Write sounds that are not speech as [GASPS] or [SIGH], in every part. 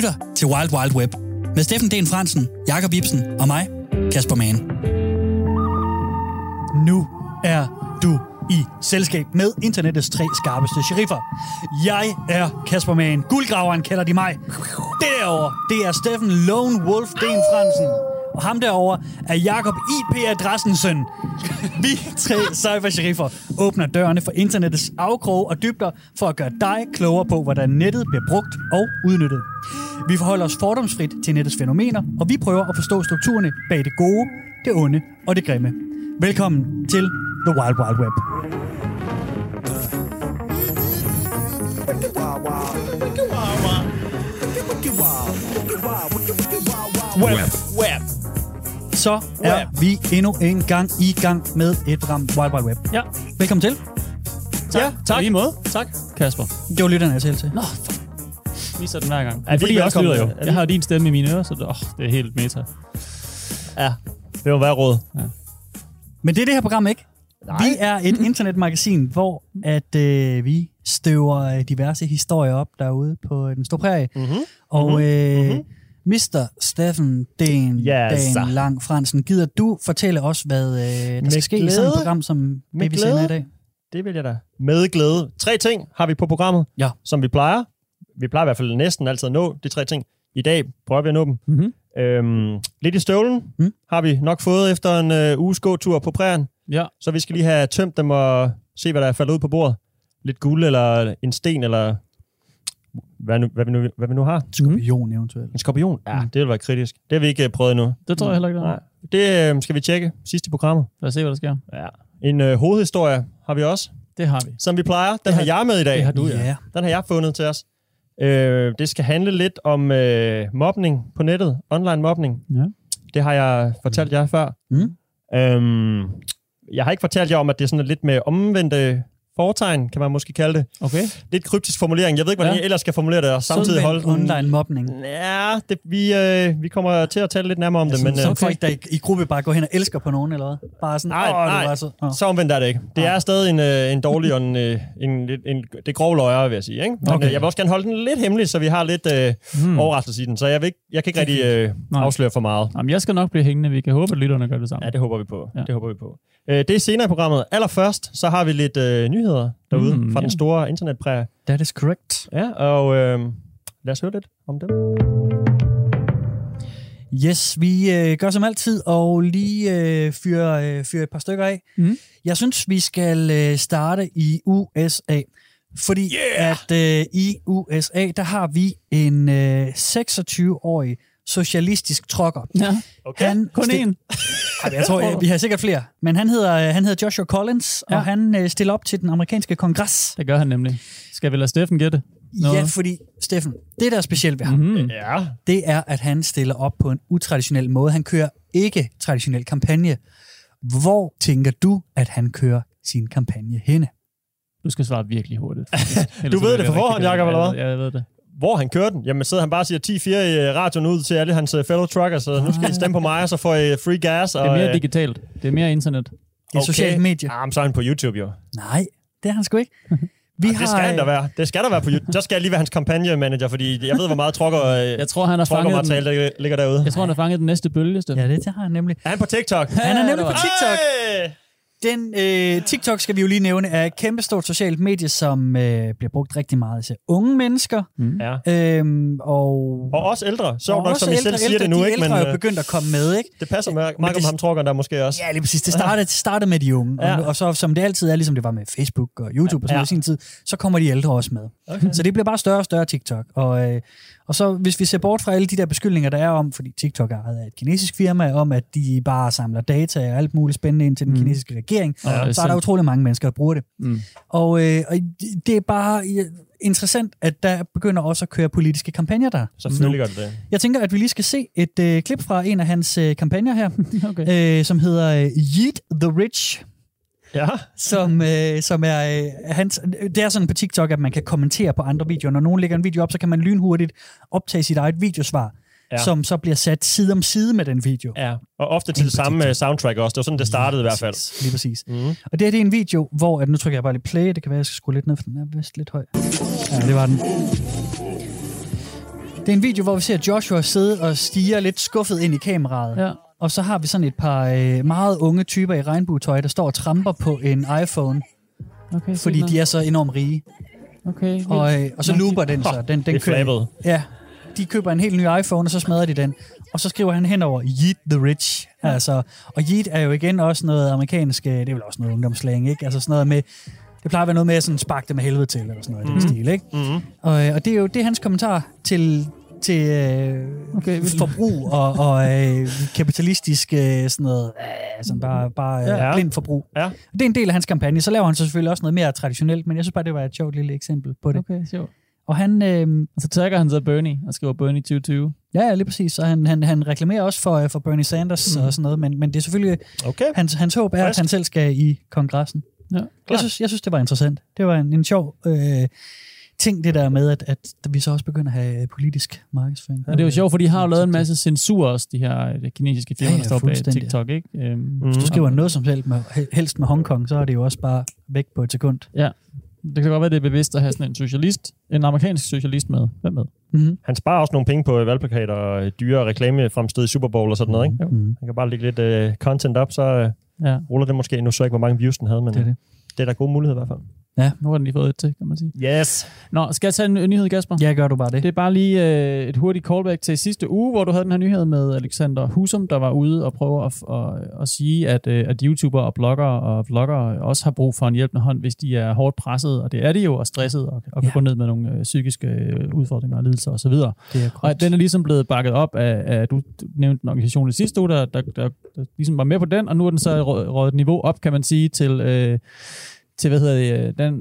lytter til Wild Wild Web med Steffen D. Fransen, Jakob Ibsen og mig, Kasper Mann. Nu er du i selskab med internettets tre skarpeste sheriffer. Jeg er Kasper Mann. Guldgraveren kalder de mig. Derover, derovre, det er Steffen Lone Wolf D. Fransen. Og ham derovre er Jakob IP-adressen søn. Vi tre cyber-sheriffer åbner dørene for internettets afkroge og dybder for at gøre dig klogere på, hvordan nettet bliver brugt og udnyttet. Vi forholder os fordomsfrit til nettets fænomener, og vi prøver at forstå strukturerne bag det gode, det onde og det grimme. Velkommen til The Wild Wild Web. Web. Web. Så er vi endnu en gang i gang med et program Wild Wild Web. Ja. Velkommen til. Tak. Ja, tak. Lige måde. Tak, Kasper. Det var lytterne, jeg til. Nå, fuck. Viser den hver gang. Er Fordi jeg også lytter jo. Jeg har din stemme i mine ører, så det, oh, det er helt meta. Ja, det må være råd. Men det er det her program ikke. Nej. Vi er et [CLEARS THROAT] internetmagasin, hvor at øh, vi støver øh, diverse historier op derude på den store prærie. Mm-hmm. Og øh, Mr. Steffen Den, Yes, sir. Lang Fransen, gider du fortælle os, hvad øh, der Med skal ske i sådan et glæde. program, som Med vi sender i glæde. dag? Det vil jeg da. Med glæde. Tre ting har vi på programmet, Ja. som vi plejer. Vi plejer i hvert fald næsten altid at nå de tre ting. I dag prøver vi at nå dem. Mm-hmm. Øhm, lidt i støvlen Mm. har vi nok fået efter en øh, uges gåtur på prærien. Ja. Så vi skal lige have tømt dem og se, hvad der er faldet ud på bordet. Lidt guld eller en sten eller hvad, nu, hvad, vi, nu, hvad vi nu har. Skorpion eventuelt. En skorpion? Ja, Mm. det vil være kritisk. Det har vi ikke øh, prøvet endnu. Det tror jeg heller ikke, Nej. Det øh, skal vi tjekke sidst i programmet. Lad os se, hvad der sker. Ja. En øh, hovedhistorie har vi også, Det har vi. som vi plejer. Den Det har har- jeg med i dag. det har du, ja. ja. Den har jeg fundet til os. Øh, det skal handle lidt om øh, mobning på nettet. Online mobning. Ja. Det har jeg fortalt jer før. Mm. Øhm, jeg har ikke fortalt jer om, at det er sådan lidt med omvendte fortegn, kan man måske kalde det. Okay. Lidt kryptisk formulering. Jeg ved ikke, hvordan Ja. jeg ellers skal formulere det, og samtidig holde den... online mobning. Ja, det, vi, øh, vi kommer til at tale lidt nærmere om det, men Men, så øh, folk, der i, i gruppe bare går hen og elsker på nogen, eller hvad? Bare sådan, Nej, åh, nej. det var så... Åh. så omvendt er det ikke. Det er stadig en, øh, en dårlig og en, øh, en, lidt- en, det er grov løjer, vil jeg sige. Ikke? Men Okay. okay. jeg vil også gerne holde den lidt hemmelig, så vi har lidt øh, Hmm. overraskelse i den. Så jeg, vil ikke, jeg kan ikke rigtig øh, Nej. afsløre for meget. Jamen, jeg skal nok blive hængende. Vi kan håbe, at lytterne gør det samme. Ja, det håber vi på. Ja. Ja. Det håber vi på. Øh, det er senere i programmet. Allerførst, så har vi lidt øh, nyheder derude Mm, mm, fra ja. den store internetpræge. That is correct. Ja, og øh, lad os høre lidt om dem. Yes, vi øh, gør som altid, og lige øh, fyre, øh, fyre et par stykker af. Mhm. Jeg synes, vi skal øh, starte i USA. Fordi Yeah! at øh, i USA, der har vi en øh, 26-årig socialistisk trokker. Ja. Okay. Han Kun stil- én. Ej, jeg tror, [LAUGHS] vi har sikkert flere. Men han hedder, øh, han hedder Joshua Collins, ja. Og han øh, stiller op til den amerikanske kongres. Det gør han nemlig. Skal vi lade Steffen gætte? Noget? Ja, fordi, Steffen, det der er specielt ved ham, mm. Mm-hmm. Ja, det er, at han stiller op på en utraditionel måde. Han kører ikke traditionel kampagne. Hvor tænker du, at han kører sin kampagne henne? Du skal svare virkelig hurtigt. [LAUGHS] Du ved det på forhånd, Jacob, eller hvad? Ja, jeg ved det. Hvor han kører den. Jamen, sidder han bare og siger 10-4 i øh, radioen ud til alle hans øh, fellow truckers, så nu skal I stemme på mig, og så får I free gas. Det er og, mere øh, digitalt. Det er mere internet. Det er Okay. socialt medie. Ah, men så er han på YouTube, jo. Nej, det er han sgu ikke. [LAUGHS] Vi Det skal han da være. Det skal der være på YouTube. Så skal jeg lige være hans kampagne-manager, fordi jeg ved, hvor meget trucker, øh, [LAUGHS] Jeg tror, han har fanget den, trucker-materiale der ligger derude. jeg tror, han har fanget den næste bølge. Ja, det har han nemlig. Er han på TikTok? Han er nemlig på TikTok. Hey! Den øh, TikTok skal vi jo lige nævne er et kæmpestort socialt medie, som øh, bliver brugt rigtig meget til unge mennesker. Mm. Ja. Øhm, og, Og også ældre. Så nok, også som I selv siger ældre, det nu, de ikke? ældre Men er jo øh, begyndt at komme med, ikke? det passer med, meget om ham truckeren der måske også. Ja, lige præcis. Det startede, det startede med de unge, ja. Ja. og, og så som det altid er, ligesom det var med Facebook og YouTube og sådan Ja. i sin tid, så kommer de ældre også med. Okay. Så det bliver bare større og større TikTok. Og, øh, og så hvis vi ser bort fra alle de der beskyldninger, der er om, fordi TikTok er ejet af et kinesisk firma, om at de bare samler data og alt muligt spændende ind til den Mm. kinesiske regering, Ja, så er der utrolig mange mennesker, der bruger det. Mm. Og, øh, og det er bare interessant, at der begynder også at køre politiske kampagner der. Selvfølgelig gør det det. Jeg tænker, at vi lige skal se et øh, klip fra en af hans øh, kampagner her, [LAUGHS] Okay. øh, som hedder øh, Yeet the Rich. Ja. som, øh, som er øh, hans, det er sådan på TikTok, at man kan kommentere på andre videoer. Når nogen lægger en video op, så kan man lynhurtigt optage sit eget videosvar, ja. Som så bliver sat side om side med den video. ja. Og ofte til det samme TikTok. øh, soundtrack også. Det var sådan, det startede i hvert fald. Lige præcis. Mm. Og det her det er en video, hvor, at nu trykker jeg bare lige play, det kan være, jeg skal skrue lidt ned, for den er vist lidt høj. Ja, det var den. Det er en video, hvor vi ser Joshua sidde og stige lidt skuffet ind i kameraet. Ja. Og så har vi sådan et par øh, meget unge typer i regnbuetøj, der står og tramper på en iPhone, Okay, fordi de er så enormt rige. Okay. Og, øh, og så looper den så. Den, den det er flabbet. Ja, de køber en helt ny iPhone, og så smadrer de den. Og så skriver han henover, Yeet the Rich. Ja. Altså, og Yeet er jo igen også noget amerikansk, øh, det er vel også noget ungdomslang, ikke? Altså sådan noget med, det plejer at være noget med at sådan sparke det med helvede til, eller sådan noget mm. i den stil, ikke? Mm-hmm. Og, øh, og det er jo det er hans kommentar til, til øh, Okay. forbrug og, og øh, kapitalistisk øh, sådan noget, øh, sådan bare, bare øh, Ja. blind forbrug. Ja. Det er en del af hans kampagne. Så laver han så selvfølgelig også noget mere traditionelt, men jeg synes bare, det var et sjovt lille eksempel på det. Okay, sjovt. Og han, øh, Og så tagger han så Bernie og skriver Bernie 2020. ja, ja, lige præcis, så han, han, han reklamerer også for, øh, for Bernie Sanders mm. og sådan noget, men, men det er selvfølgelig, Okay. hans, hans håb er, at Frisk. han selv skal i kongressen. Ja. Jeg synes, jeg synes, det var interessant. Det var en, en sjov øh, ting, det der med, at, at vi så også begynder at have politisk markedsføring. Og det er jo sjovt, for de har jo lavet en masse censur også, de her øh, kinesiske firmaer, Ja, der ja, står bag. TikTok, ikke? Øhm, Mm. Hvis du skriver noget som helst med, helst med Hongkong, så er det jo også bare væk på et sekund. Det kan godt være, det er bevidst at have sådan en socialist, en amerikansk socialist med. Hvem med? Mm-hmm. Han sparer også nogle penge på øh, valgplakater og øh, dyre reklamefremstød i Super Bowl og sådan noget, ikke? Mm-hmm. Han kan bare lægge lidt øh, content op, så øh, Ja, ruller det måske. Nu så jeg ikke, hvor mange views den havde, men Det er det. det er da gode muligheder i hvert fald. Nu har den lige fået et til, kan man sige. Yes. Nå, skal jeg tage en nyhed, Kasper? Ja, gør du bare det. Det er bare lige øh, et hurtigt callback til sidste uge, hvor du havde den her nyhed med Alexander Husum, der var ude og prøve at, at, at sige, at, øh, at YouTubere og bloggere og vloggere også har brug for en hjælpende hånd, hvis de er hårdt presset, og det er de jo, og stresset, og, og kan Ja. gå ned med nogle øh, psykiske øh, udfordringer og lidelser osv. Det er Og at den er ligesom blevet bakket op af, af du nævnte en organisation i sidste uge, der, der, der, der ligesom var med på den, og nu er den så rø- røget et niveau op, kan man sige, til, øh, til hvad hedder det, øh, den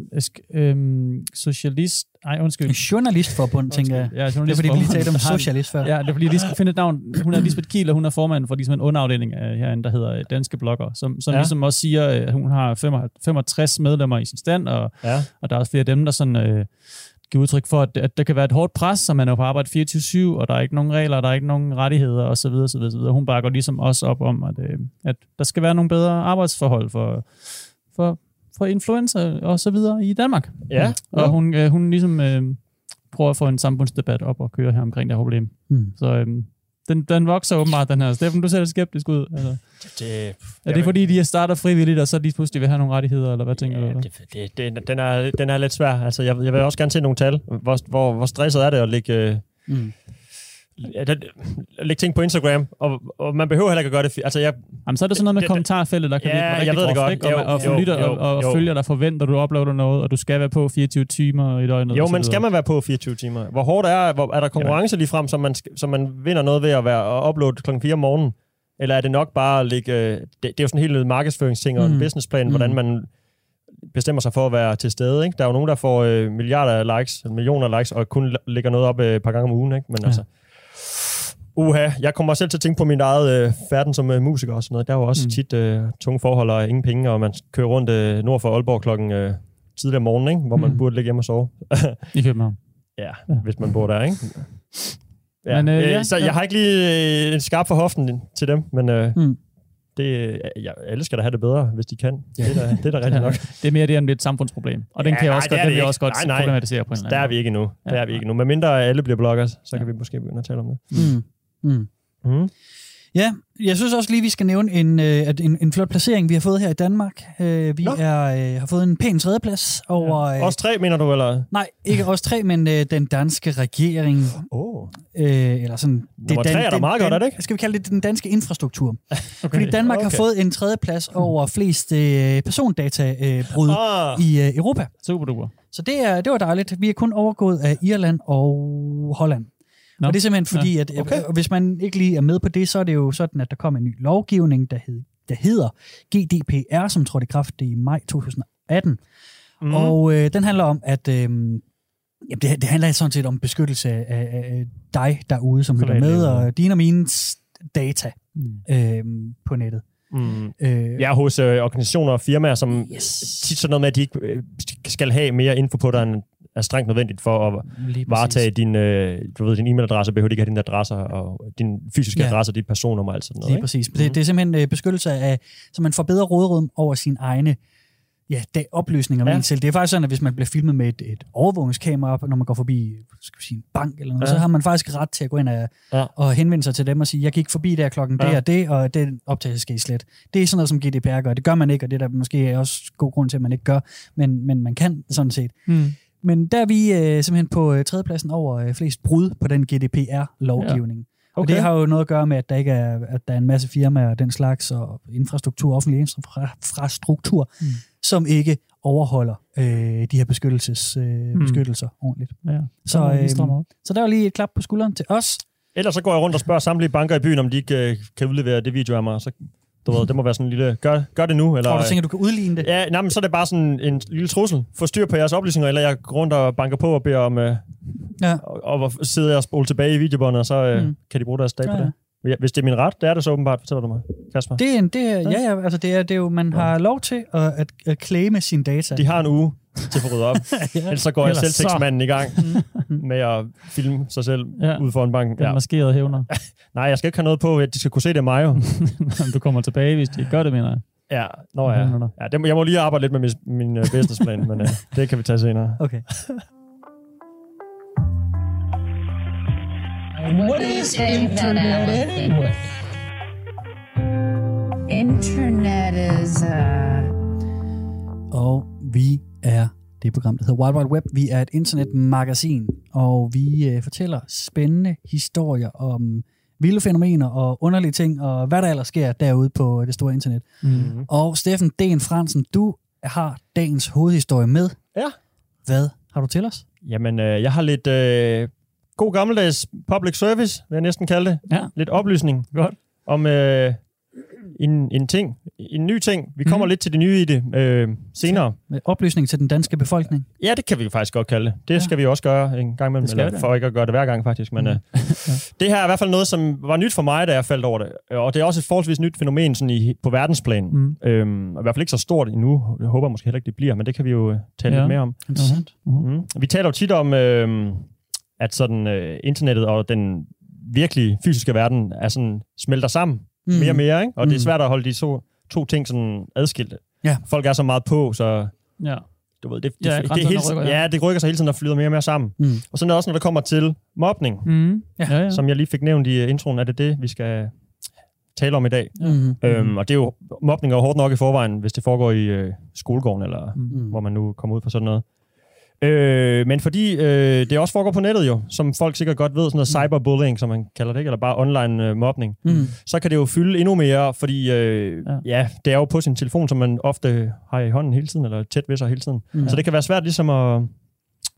øh, socialist, nej undskyld. Journalistforbund, tænker jeg. Ja, Det er fordi, vi lige talte om [LAUGHS] socialist før. Ja, det er fordi, de skal finde et navn. Hun er Lisbeth Kiel, og hun er formand for ligesom en underafdeling af herinde, der hedder øh, Danske Blogger, som, som Ja. ligesom også siger, at hun har 65 medlemmer i sin stand, og, Ja. og der er også flere af dem, der sådan, øh, giver udtryk for, at, at der kan være et hårdt pres, så man er på arbejde 24-7, og der er ikke nogen regler, der er ikke nogen rettigheder osv. Så videre, så videre, så videre. Hun bakker ligesom også op om, at, øh, at der skal være nogle bedre arbejdsforhold for, for, for influencer og så videre i Danmark. Ja. Og hun, øh, hun ligesom øh, prøver at få en samfundsdebat op og køre her omkring det her problem. Mm. Så øh, den, den vokser åbenbart, den her. Steffen, du ser lidt skeptisk ud. Altså, Det, er det fordi, de starter frivilligt, og så lige pludselig vil have nogle rettigheder, eller hvad tænker Ja, du? det, det, det, den, er, den er lidt svær. Altså, jeg, jeg vil også gerne se nogle tal. Hvor, hvor, hvor stresset er det at lægge, øh, Mm. Lægge ting på Instagram? Og, og man behøver heller ikke at gøre det... Altså, jeg, Jamen, så er det sådan noget med Det- kommentarfeltet, der kan Ja, blive rigtig jeg ved det groft, godt. Ikke? Og, Jo, og, jo, lytter, jo, og, og jo. følger dig forventer, du uploader noget, og du skal være på 24 timer i døgnet. jo, men skal man være på 24 timer? Hvor hårdt er, hvor, er der konkurrence lige frem, så man, så man vinder noget ved at være at uploade klokken 4 om morgenen? Eller er det nok bare at lægge... øh, Det, det er jo sådan en helt markedsføringsting og en Mm. businessplan, Mm. hvordan man bestemmer sig for at være til stede. Ikke? Der er jo nogen, der får øh, milliarder af likes, millioner af likes, og kun lægger noget op øh, et par gange om ugen. Ikke? Men ja. altså, uha, jeg kommer selv til at tænke på min eget øh, færden som øh, musiker og sådan noget. Der er jo også Mm. tit øh, tunge forhold og ingen penge, og man kører rundt øh, nord for Aalborg klokken øh, tidligere om morgenen, ikke? hvor man Mm. burde ligge hjemme og sove. [LAUGHS] I København. Ja, Ja. hvis man bor der, ikke? Ja, Men, øh, ja, så ja. jeg har ikke lige øh, en skarp for hoften til dem, men øh, Mm. det, øh, jeg, alle skal da have det bedre, hvis de kan. Ja. Det, er da, det er da rigtigt nok. Det er mere det, end det er et samfundsproblem. Og den Ja, kan jeg nej, også det godt, den ikke. også godt Nej, nej. problematisere på en eller Der anden er vi ikke endnu. Ja. Der er vi ikke endnu. Men mindre alle bliver bloggers, så Ja. kan vi måske begynde at tale om det. Mm. Mm. Mm. Ja, jeg synes også lige, vi skal nævne en, øh, at en, en flot placering, vi har fået her i Danmark. Øh, vi Nå. er, øh, har fået en pæn tredjeplads over... Øh, Også tre, mener du, eller? nej, ikke os tre, men den danske regering. Oh. Eller sådan, Nummer tre er da meget godt, er det ikke? Skal vi kalde det den danske infrastruktur? [LAUGHS] Okay. Fordi Danmark okay. har fået en tredjeplads over flest øh, persondatabrud Ah, i øh, Europa. Super duper. Så det, er, det var dejligt. Vi er kun overgået af Irland og Holland. Nå. Og det er simpelthen fordi, ja. at Okay. okay. hvis man ikke lige er med på det, så er det jo sådan, at der kommer en ny lovgivning, der, hed, der hedder GDPR, som trådte i kraft i maj 2018. mm. Og øh, den handler om, at øh, jamen det, det handler sådan set om beskyttelse af, af dig derude, som lytter med, og dine og mine data Mm. øh, på nettet. Mm. Øh, Ja, hos øh, organisationer og firmaer, som Yes. tit sådan noget med, at de ikke øh, skal have mere info på dig, end er strengt nødvendigt for at varetage din, øh, du ved, din e-mailadresse, behøver ikke have dine adresser, og din fysiske Ja. adresse, dit personnummer og alt sådan noget. Lige Ikke? præcis. Det, det er simpelthen øh, beskyttelse af, så man får bedre råderum over sine egne ja, det, opløsning om ja. En selv. Det er faktisk sådan, at hvis man bliver filmet med et, et overvågningskamera når man går forbi skal sige, en bank eller noget, ja. Så har man faktisk ret til at gå ind og, Ja. og henvende sig til dem og sige, jeg gik forbi der klokken ja. det og det, og den optagelse skal I slet. Det er sådan noget, som GDPR gør. Det gør man ikke, og det er der måske også god grund til, at man ikke gør, men, men man kan sådan set. Mm. Men der er vi øh, simpelthen på øh, tredjepladsen over øh, flest brud på den GDPR-lovgivning. Ja. Og Okay. det har jo noget at gøre med, at der ikke er, at der er en masse firmaer og den slags, og infrastruktur, offentlig infra- infrastruktur, mm. som ikke overholder øh, de her beskyttelses, øh, mm. beskyttelser ordentligt. Ja. Så, øh, så der var lige et klap på skulderen til os. Ellers så går jeg rundt og spørger samtlige banker i byen, om de ikke øh, kan udlevere det video af mig. Så, du ved, det må være sådan en lille, gør, gør det nu. Eller, Og du tænker, du kan udligne det? Ja, nej, men så er det bare sådan en lille trussel. Få styr på jeres oplysninger, eller jeg går rundt og banker på og beder om, øh, Ja. og, og sidder jeg og spole tilbage i videobåndet, og så øh, Mm. mm. kan de bruge deres dage Ja, på ja. det. Ja, Hvis det er min ret, det er det så åbenbart, fortæller du mig, Kasper. Det er, en, det er, ja, ja, altså det er, det er jo, man har lov til at, at, at claime sine data. De har en uge til at få ryddet op. [LAUGHS] ja. Ellers så går jeg selv så- i gang med at filme sig selv Ja. ude foran banken. Den Ja. maskerede hævner. [LAUGHS] Nej, jeg skal ikke have noget på, at de skal kunne se det er mig jo. [LAUGHS] du kommer tilbage, hvis de ikke gør det, mener jeg. Ja, nå ja. Dig. ja det, må- jeg må lige arbejde lidt med min, min uh, businessplan, men uh, det kan vi tage senere. [LAUGHS] Okay. What is internet anyway? Internet is uh Og vi er det program, der hedder Wild Wild Web. Vi er et internetmagasin, og vi øh, fortæller spændende historier om vilde fænomener og underlige ting, og hvad der ellers sker derude på det store internet. Mm. Og Steffen Den Fransen, du har dagens hovedhistorie med. Ja. Hvad har du til os? Jamen, øh, jeg har lidt øh, god gammeldags public service, vil jeg næsten kalde det. Ja. Lidt oplysning Godt. om øh, en, en ting, en ny ting. Vi kommer Mhm. lidt til det nye i det øh, senere. Med oplysning til den danske befolkning. Ja, det kan vi faktisk godt kalde det. Det Ja. skal vi også gøre en gang imellem, eller for ikke at gøre det hver gang faktisk. Men, øh, [LAUGHS] det her er i hvert fald noget, som var nyt for mig, da jeg faldt over det. Og det er også et forholdsvis nyt fænomen sådan i, på verdensplan. Mm. Øhm, og I hvert fald ikke så stort endnu. Jeg håber måske heller ikke, det bliver, men det kan vi jo øh, tale Ja. lidt mere om. Interessant. Mm. Vi taler jo tit om, øh, at sådan øh, internettet og den virkelige fysiske verden er sådan, smelter sammen mm. mere og mere, ikke? og det er Mm. svært at holde de to, to ting sådan adskilte. Ja. Folk er så meget på, så Ja. du ved, det, det, Ja, det, det hele, rykker, ja. ja. det rykker sig hele tiden og flyder mere og mere sammen. Mm. Og sådan er det også, når det kommer til mobning, Mm. Ja. Ja, ja. som jeg lige fik nævnt i øh, introen, er det det, vi skal tale om i dag. Mm. Øhm, og det er jo, mobning er jo hårdt nok i forvejen, hvis det foregår i øh, skolegården, eller Mm. hvor man nu kommer ud for sådan noget. Øh, men fordi øh, det også foregår på nettet jo, som folk sikkert godt ved, sådan noget cyberbullying, som man kalder det, ikke? eller bare online øh, mobning, Mm. så kan det jo fylde endnu mere, fordi øh, Ja. ja. det er jo på sin telefon, som man ofte har i hånden hele tiden, eller tæt ved sig hele tiden. Mm. Mm. Så det kan være svært ligesom at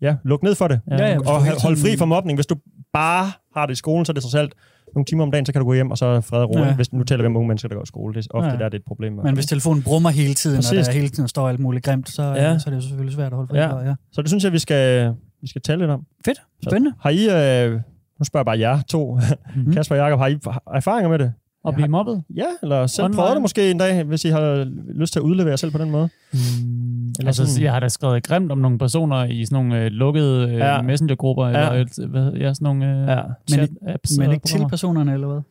ja, lukke ned for det, Ja, ja, og holde fri for mobning. Hvis du bare har det i skolen, så er det trods alt nogle timer om dagen, så kan du gå hjem, og så er fred og ro. Ja. Hvis nu taler vi om unge mennesker, der går i skole, det er ofte Ja. der, det er et problem. Men hvis telefonen brummer hele tiden, og Præcis. der hele tiden står alt muligt grimt, så, ja. Så er det jo selvfølgelig svært at holde fri Ja. for. Ja. Så det synes jeg, vi skal, vi skal tale lidt om. Fedt. Spændende. Har I, øh, nu spørger jeg bare jer to, [LAUGHS] Mhm. Kasper og Jacob, har I erfaringer med det? Og blive mobbet? Ja, eller selv Online. prøvet det måske en dag, hvis I har lyst til at udlevere jer selv på den måde? Mm. Eller Altså, sådan- jeg har da skrevet grimt om nogle personer i sådan nogle øh, lukkede øh, Ja. messengergrupper, eller Ja. øh, hvad, ja, sådan nogle øh, Ja. Men chat-apps. Men og ikke til personerne, eller hvad?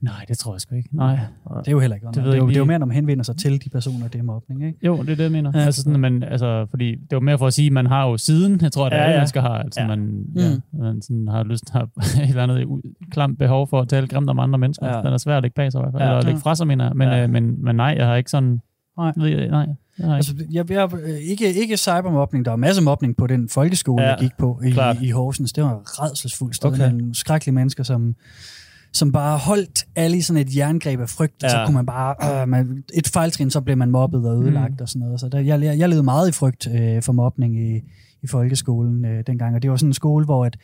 Nej, det tror jeg sgu ikke. Nej. Det er jo heller ikke Det det, er jo, det er jo mere, når man henvender sig til de personer, det er mobning, ikke? Jo, det er det, jeg mener. Ja. Altså sådan, man, altså, fordi det var mere for at sige, at man har jo siden, jeg tror, at Ja, alle ja. mennesker har, altså Ja. man, ja, man sådan, har lyst har [LAUGHS] et eller andet klamt behov for at tale grimt om andre mennesker. Ja. Den er svær at lægge bag sig, i hvert fald. Ja. eller at lægge fra sig, mener. Men, Ja. øh, men, men nej, jeg har ikke sådan... Nej. Ved nej, ikke. Altså, jeg, jeg, øh, ikke, ikke cybermobning, der var masser af mobning på den folkeskole, ja, jeg gik på i, klart. i Horsens. Det var redselsfuldt sted Okay. nogle skrækkelige mennesker, som, som bare holdt alle i sådan et jerngreb af frygt, ja. så kunne man bare, øh, man, et fejltrin, så blev man mobbet og ødelagt mm. og sådan noget. Så der, jeg, jeg, jeg levede meget i frygt øh, for mobning i, i folkeskolen øh, dengang, og det var sådan en skole, hvor at,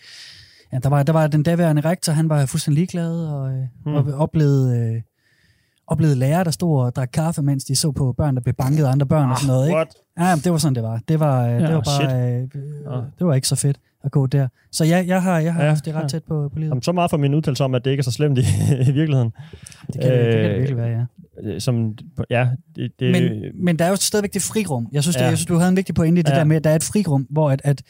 ja, der, var, der var den daværende rektor, han var fuldstændig ligeglad, og, øh, Hmm. og oplevede... Øh, oplevede lærere, der stod og drak kaffe, mens de så på børn, der blev banket af andre børn og sådan noget. Ikke? What? Ja, det var sådan, det var. Det var, ja, det var bare, øh, øh, det var ikke så fedt at gå der. Så ja, jeg har, jeg har ja, haft det ret ja. tæt på, på livet. Jamen, så meget for min udtalelse om, at det ikke er så slemt i, [LAUGHS] i virkeligheden. Det kan, det, det kan det øh, virkelig være, ja. Øh, Som, ja, det, det, Men, men der er jo stadigvæk det frirum. Jeg synes, det, Ja. jeg synes du havde en vigtig pointe i det Ja. der med, at der er et frirum, hvor at, at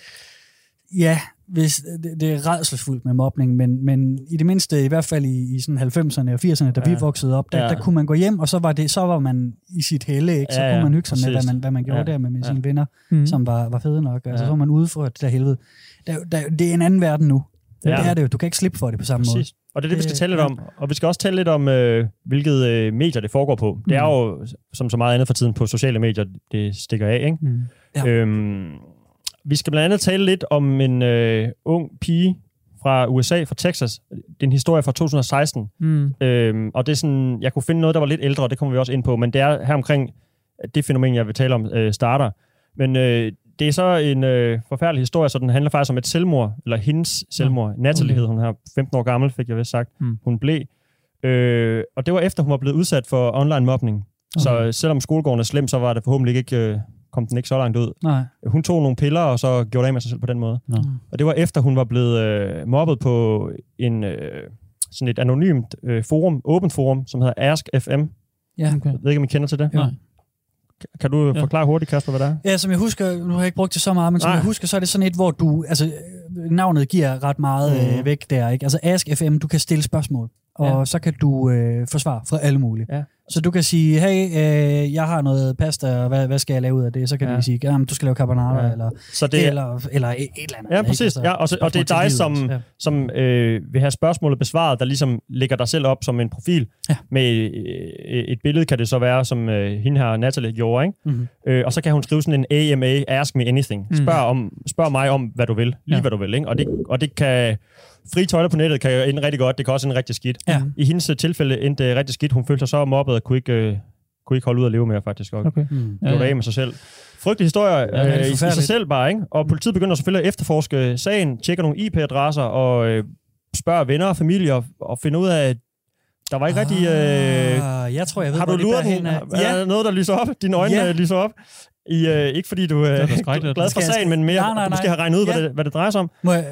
ja, hvis, det, det er redselsfuldt med mobning, men, men i det mindste, i hvert fald i, i sådan 90'erne og 80'erne, da ja. vi voksede op, der, Ja. der kunne man gå hjem, og så var, det, så var man i sit helle, ikke? så Ja, ja, kunne man hygge sig med, hvad man, hvad man gjorde Ja. der med, med Ja. sine venner, Mm. som var, var fede nok. Altså, ja. Så var man ude for det der helvede. Der, der, det er en anden verden nu. Ja. Det er det jo. Du kan ikke slippe for det på samme måde. Præcis. Og det er det, vi skal tale lidt om. Og vi skal også tale lidt om, øh, hvilket øh, medier det foregår på. Det er jo, som så meget andet for tiden, på sociale medier, det stikker af. Ikke? Mm. Ja. Øhm, vi skal blandt andet tale lidt om en øh, ung pige fra USA, fra Texas. Det er en historie fra 2016. Mm. Øhm, og det er sådan, jeg kunne finde noget, der var lidt ældre, og det kommer vi også ind på, men det er her omkring det fænomen, jeg vil tale om, øh, starter. Men øh, det er så en øh, forfærdelig historie, så den handler faktisk om et selvmord, eller hendes selvmord. Natalie okay. hed hun her, 15 år gammel, fik jeg vist sagt. Mm. Hun blev. Øh, og det var efter, hun var blevet udsat for online mobning. Okay. Så øh, selvom skolegården er slem, så var det forhåbentlig ikke, øh, kom den ikke så langt ud. Nej. Hun tog nogle piller, og så gjorde det af med sig selv på den måde. Nå. Og det var efter, hun var blevet øh, mobbet på en, øh, sådan et anonymt øh, forum, åbent forum, som hedder Ask FM. Ja. Okay. Jeg ved ikke, om I kender til det? Nej. Kan du Ja. forklare hurtigt, Kasper, hvad det er? Ja, som jeg husker, nu har jeg ikke brugt det så meget, men som Nej. jeg husker, så er det sådan et, hvor du, altså navnet giver ret meget Mhm. øh, væk der, ikke? Altså Ask FM, du kan stille spørgsmål, og ja. så kan du øh, få svar fra alle mulige. Ja. Så du kan sige, hey, øh, jeg har noget pasta, og hvad, hvad skal jeg lave ud af det? Så kan Ja. du sige, jamen, du skal lave carbonara, Ja. eller, Så det, eller, eller et, et eller andet. Ja, ikke? præcis. Altså, Ja, og, så, og det er dig, som, ja. som øh, vil have spørgsmålet besvaret, der ligesom lægger dig selv op som en profil. Ja. Med øh, et billede kan det så være, som øh, hende her, Natalie, gjorde. Ikke? Mhm. Øh, og så kan hun skrive sådan en AMA, Ask Me Anything. Mm. Spørg, om, spørg mig om, hvad du vil. Lige ja. hvad du vil. Ikke? Og, det, og det kan... Frie tøjler på nettet kan jo ende rigtig godt, det kan også ende rigtig skidt. Ja. I hendes øh, tilfælde endte det rigtig skidt. Hun følte sig så mobbet og kunne ikke, øh, kunne ikke holde ud at leve mere, faktisk. Og Okay. Mm. ja, ja. af med sig selv. Frygtelig historie Ja, ja, er øh, i, i sig selv bare, ikke? Og politiet begynder selvfølgelig at efterforske sagen, tjekker nogle IP-adresser og øh, spørger venner og familie og, og finder ud af, at der var ikke rigtig... Øh, Ah, jeg tror, jeg ved, har du luret den? af. Er der noget, der lyser op? Dine øjne Ja. ja. lyser op? I, øh, ikke fordi du øh, er [LAUGHS] glad for sagen, men mere, Nej, nej, du måske nej. har regnet ud, Ja. hvad, det, hvad det drejer sig om. Må jeg,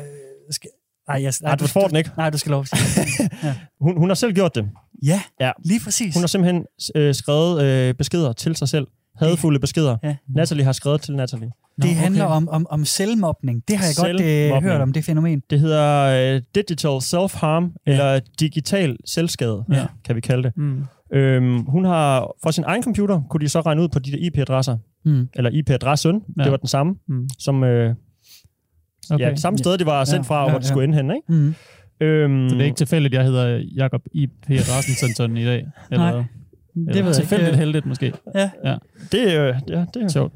skal, nej, jeg, Nej, du får den ikke. Nej, du skal lov. [LAUGHS] Hun, hun har selv gjort det. Ja, Ja. lige præcis. Hun har simpelthen øh, skrevet øh, beskeder til sig selv. Hadfulde beskeder. Ja. Natalie har skrevet til Natalie. Det Nå, handler okay. om, om, om selvmobning. Det har jeg godt øh, hørt om, det fænomen. Det hedder øh, Digital Self-Harm, ja. eller Digital Selvskade, Ja. ja. kan vi kalde det. Mm. Øhm, hun har fra sin egen computer, kunne de så regne ud på de der IP-adresser, Mm. eller IP-adressen, Ja. ja. det var den samme, Mm. som øh, Okay. ja, samme sted, det var sendt fra, Ja, hvor ja, det skulle ende hen, ikke? Mm. Øhm, Så det er ikke tilfældigt, jeg hedder Jakob I.P. Rasmussen i dag? Eller, Nej, eller Det ved jeg tilfældigt ikke. heldigt måske. det, øh, ja, det er Sjovt.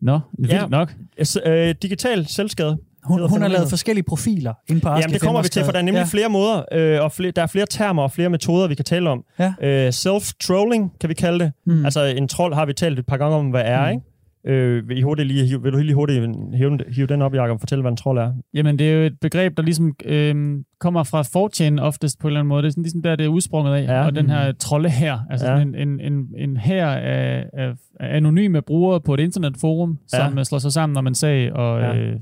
Nå, vildt Ja. nok. Altså, øh, digital selvskade. Hun, hun har lavet forskellige profiler inde på Jamen, det kommer vi til, for der er nemlig ja. ja. flere måder, øh, og flere, der er flere termer og flere metoder, vi kan tale om. Ja. Øh, self-trolling, kan vi kalde det. Mm. Altså, en trold har vi talt et par gange om, hvad er, Mm. ikke? Øh, vil, I hurtigt lige, vil du lige hurtigt hive, den- hive den op, Jacob, og fortælle, hvad en trold er? Jamen, det er jo et begreb, der ligesom øhm, kommer fra 4chan oftest på en eller anden måde. Det er sådan ligesom der, det er udsprunget af. Ja. Og den her trolde her, altså Ja. en, en, en, en her af, af, af anonyme brugere på et internetforum, som ja. slår sig sammen om en sag og, ja. øh,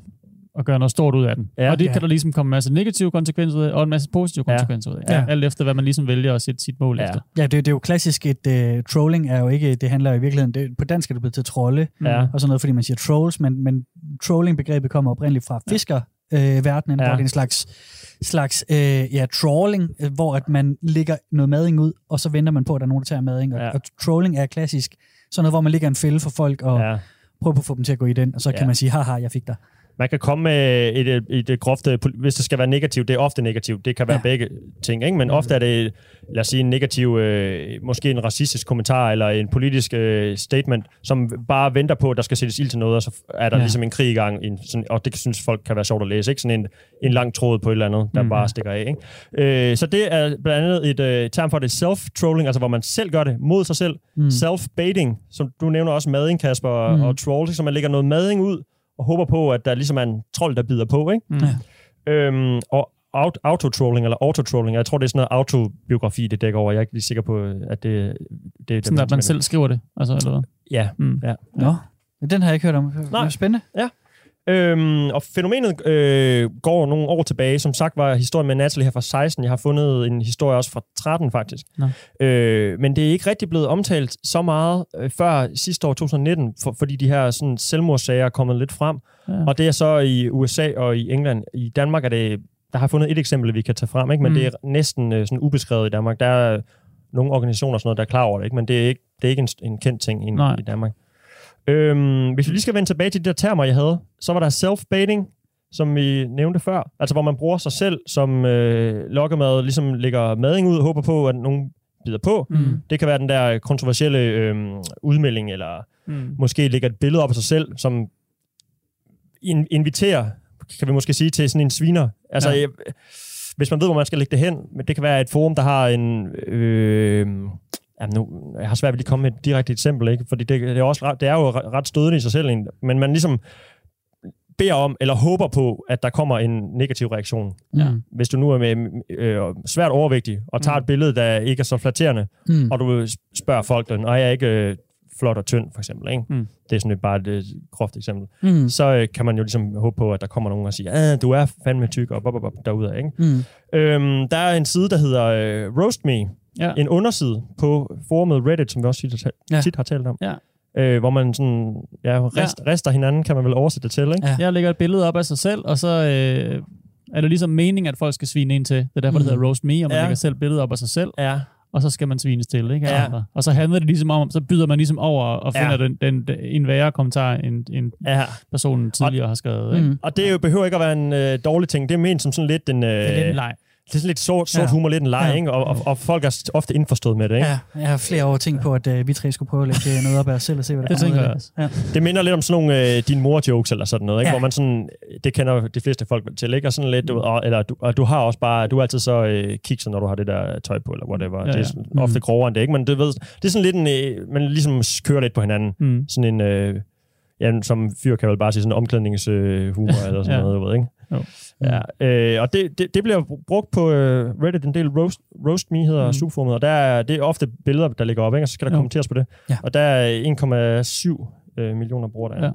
og gør noget stort ud af den. Ja. og det Ja. kan der ligesom komme en masse negative konsekvenser ud af, og en masse positive Ja. konsekvenser ud af. Ja. Alt efter, hvad man ligesom vælger at sætte sit mål Ja. efter. Ja, det, det er jo klassisk et uh, trolling er jo ikke, det handler jo i virkeligheden, det, på dansk er det blevet til trolde, Ja. og sådan noget, fordi man siger trolls, men, men trolling-begrebet kommer oprindeligt fra fiskerverdenen, øh, verdenen, Ja. hvor det er en slags, slags øh, ja, trawling, øh, hvor at man lægger noget mading ud, og så venter man på, at der er nogen, der tager mading. Og, Ja. og trolling er klassisk sådan noget, hvor man lægger en fælde for folk, og. Ja. prøver på at få dem til at gå i den, og så Ja. kan man sige, haha, jeg fik dig. Man kan komme med et, et, et groft, øh, hvis det skal være negativt, det er ofte negativt, det kan være Ja. begge ting, ikke? men ofte er det, lad os sige, en negativ, øh, måske en racistisk kommentar, eller en politisk øh, statement, som bare venter på, at der skal sættes ild til noget, og så er der Ja. ligesom en krig i gang, en, sådan, og det synes folk kan være sjovt at læse, ikke? sådan en, en lang tråd på et eller andet, der Mhm. mm. bare stikker af. Ikke? Øh, så det er blandt andet et øh, term for det self-trolling, altså hvor man selv gør det mod sig selv. Mm. Self-baiting, som du nævner også mading, Kasper, og, Mm. og trolls, så man lægger noget mading ud, og håber på, at der ligesom er en trold, der bider på, ikke? Mm. Ja. Øhm, og out, autotrolling, eller autotrolling, jeg tror, det er sådan noget autobiografi, det dækker over. Jeg er ikke lige sikker på, at det, det er... Sådan at man selv skriver det, altså, eller hvad? Ja. Mm. ja. Nå, men den har jeg ikke hørt om. Nej. Nej. Spændende. Øhm, og fænomenet øh, går nogle år tilbage. Som sagt var historien med Natalie her fra 16. Jeg har fundet en historie også fra 13 faktisk. Nå. Øh, men det er ikke rigtig blevet omtalt så meget øh, før sidste år 2019, for, fordi de her sådan, selvmordssager er kommet lidt frem. Ja. Og det er så i USA og i England. I Danmark er det... Der har jeg fundet et eksempel, vi kan tage frem, ikke? men Mm. mm. det er næsten øh, sådan ubeskrevet i Danmark. Der er nogle organisationer og sådan noget, der er klar over det, ikke? men det er ikke, det er ikke en, en kendt ting i, Nej. i Danmark. Øhm, hvis vi lige skal vende tilbage til de der termer, jeg havde, så var der self-baiting, som vi nævnte før. Altså, hvor man bruger sig selv som øh, lokkemad, ligesom lægger mading ud og håber på, at nogen bider på. Mm. Det kan være den der kontroversielle øh, udmelding, eller Mm. måske lægger et billede op af sig selv, som in- inviterer, kan vi måske sige, til sådan en sviner. Altså, Ja. ja. hvis man ved, hvor man skal lægge det hen, men det kan være et forum, der har en... Øh, jamen nu, jeg har svært ved lige at komme med et direkte eksempel, ikke? fordi det, det, er også, det er jo ret stødende i sig selv, men man ligesom beder om, eller håber på, at der kommer en negativ reaktion. Ja. Mm. Hvis du nu er med, øh, svært overvægtig, og tager Mm. et billede, der ikke er så flatterende, Mm. og du spørger folk, den, og jeg er ikke øh, flot og tynd, for eksempel. Ikke? Mm. Det er sådan et, bare et øh, groft eksempel. Mm. Så øh, kan man jo ligesom håbe på, at der kommer nogen og siger, ah, du er fandme tyk, og bop, bop, bop, derudad. Ikke? Mm. Øhm, der er en side, der hedder øh, Roast Me, Ja. en underside på forumet Reddit, som vi også tit, har talt- Ja. tit har talt om. Ja. Øh, hvor man sådan, ja, rest, rister hinanden, kan man vel oversætte det til, ikke? Ja. Jeg lægger et billede op af sig selv, og så øh, er det ligesom meningen, at folk skal svine ind til. Det er derfor, det Mm. hedder roast me, og man Ja. lægger selv billedet op af sig selv, Ja. og så skal man svines til, ikke? Ja. andre. Og så handler det ligesom om, så byder man ligesom over og Ja. finder den, den, den, en værre kommentar, end, end ja. personen tidligere har skrevet. Ikke? Mm. Og det jo, behøver ikke at være en øh, dårlig ting. Det er ment som sådan lidt en... Øh, Det er lidt en leg. Det er sådan lidt sort, sort Ja. humor, lidt en leg, Ja. ikke? Og, og, og, folk er ofte indforstået med det, ikke? Ja, jeg har flere år tænkt på, at uh, vi tre skulle prøve at lægge øh, noget op af os selv og se, hvad der Det kommer jeg det. også. Ja. Det minder lidt om sådan nogle øh, din mor-jokes eller sådan noget, ikke? Ja. Hvor man sådan, det kender de fleste folk til, ikke? Og sådan lidt, og, eller du, og du har også bare, du er altid så øh, kikset, når du har det der tøj på, eller whatever. Ja, Ja, det er sådan, ofte grovere end det, ikke? Men det, ved, det er sådan lidt en, øh, man ligesom kører lidt på hinanden. Mm. Sådan en, øh, ja, som fyr kan vel bare sige, sådan en omklædningshumor øh, [LAUGHS] eller sådan Ja. noget, du ved, ikke? Jo. Ja, øh, og det, det, det bliver brugt på øh, Reddit en del. Roast, Roast Me hedder Mm. mm. subforumet, og der er, det er ofte billeder, der ligger op, ikke? og så skal der Jo. kommenteres på det. Ja. Og der er 1,7 øh, millioner brugere der. Ja.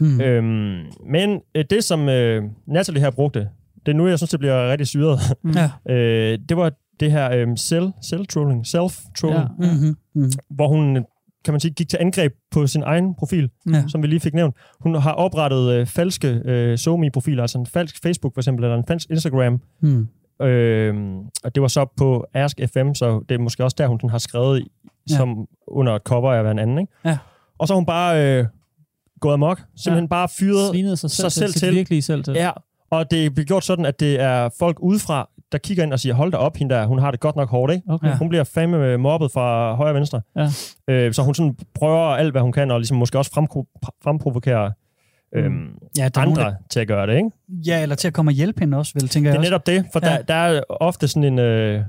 Mm. Øhm, men øh, det, som øh, Natalie her brugte, det er nu, jeg synes, det bliver rigtig syret. Ja. [LAUGHS] øh, det var det her øh, selv, selv-trolling, self-trolling, Ja. Mm-hmm. Mm. hvor hun kan man sige, gik til angreb på sin egen profil, Ja. som vi lige fik nævnt. Hun har oprettet øh, falske øh, SoMe-profiler, altså en falsk Facebook for eksempel, eller en falsk Instagram. Mm. Øh, og det var så på Ask FM, så det er måske også der, hun sådan har skrevet Ja. som under et cover af en anden. Ikke? Ja. Og så har hun bare øh, gået amok, simpelthen ja. bare fyret Svinede sig selv, sig selv til. virkelige selv til. Ja, og det bliver gjort sådan, at det er folk udefra, der kigger ind og siger, hold da op, hende der, hun har det godt nok hårdt, ikke? Okay. Hun bliver fandme mobbet fra højre og venstre. Ja. Øh, så hun sådan prøver alt, hvad hun kan, og ligesom måske også frempro- fremprovokere øhm, Ja, er nogen, andre der, til at gøre det, ikke? ja, eller til at komme og hjælpe hende også, vel, tænker Det jeg er også. netop det, for ja. der, der er ofte sådan en, øh,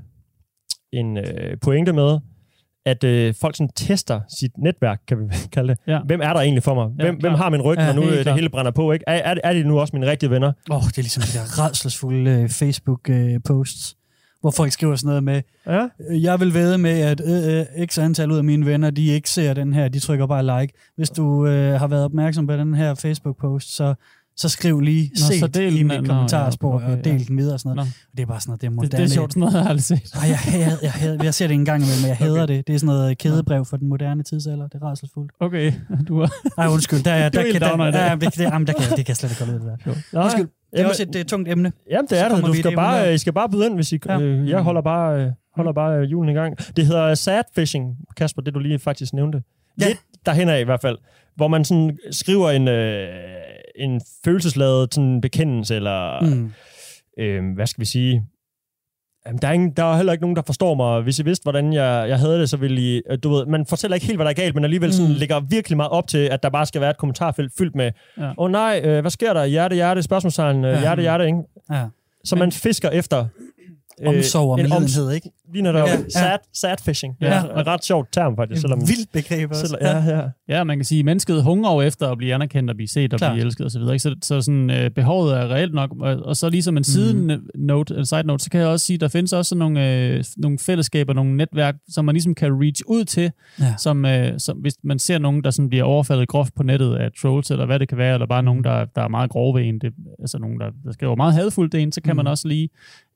en øh, pointe med, at øh, folk sådan tester sit netværk, kan vi [LAUGHS] kalde det. Ja. Hvem er der egentlig for mig? Ja, Hvem, hvem klart. har min ryg, Ja, når nu øh, det hele brænder på? Ikke? Er, er, er de nu også mine rigtige venner? Åh, oh, det er ligesom de der redselsfulde øh, Facebook-posts, hvor folk skriver sådan noget med, Ja. øh, jeg vil ved med, at øh, øh, x antal ud af mine venner, de ikke ser den her, de trykker bare like. Hvis du øh, har været opmærksom på den her Facebook-post, så, så skriv lige så set del i mit nå, kommentarspor ja, okay, og del ja. den videre og sådan noget. Nå. Og det er bare sådan noget, det er Det, moderne. det er sjovt, sådan noget har jeg aldrig set. Ej, jeg, hader, jeg, hader, jeg ser det en gang imellem, men jeg hader det. Det er sådan noget kædebrev for den moderne tidsalder. Det er rædselsfuldt. Okay, du har... Nej, undskyld. Der, er- [LAUGHS] er der, helt der, der, ja, det, det, jamen, der kan, det kan jeg slet ikke holde ud af det der. Nå, Undskyld. Det er også et det tungt emne. Jamen, det Så er det. Du skal det bare. I skal bare byde ind, hvis I... Ja. Ja. Øh, jeg holder bare, øh, holder bare øh, julen i gang. Det hedder sad fishing, Kasper, det du lige faktisk nævnte. Ja. Ja. Lidt derhen af i hvert fald. Hvor man sådan skriver en, øh, en følelsesladet sådan bekendelse, eller Mm. øh, hvad skal vi sige... Jamen, der, er ingen, der er heller ikke nogen, der forstår mig. Hvis I vidste, hvordan jeg, jeg havde det, så ville I... øh, Du ved, man fortæller ikke helt, hvad der er galt, men alligevel sådan, Mm. lægger virkelig meget op til, at der bare skal være et kommentarfelt fyldt med, åh Ja. oh, nej, øh, hvad sker der? Hjerte, hjerte, spørgsmålstegn, øh, Ja. hjerte, hjerte, ikke? Ja. Så man fisker efter... øh, Omsorg og en oms- medlidenhed, ikke? Lige netop. Ja, Ja, sad, sad fishing. Ja. Ja. ja. Et ret sjovt term, faktisk. Selvom, Vildt begreb også. selv, ja, ja. Ja, man kan sige, at mennesket hungrer jo efter at blive anerkendt og blive set og Klart. blive elsket osv. Så, så, så sådan, øh, behovet er reelt nok. Og, og så ligesom en side note, en side note, så kan jeg også sige, at der findes også sådan nogle, øh, nogle fællesskaber, nogle netværk, som man ligesom kan reach ud til, Ja. som, øh, som hvis man ser nogen, der sådan bliver overfaldet groft på nettet af trolls, eller hvad det kan være, eller bare nogen, der, der er meget grove ved en, det, altså nogen, der, der skriver meget hadfuldt det en, så kan Mm. man også lige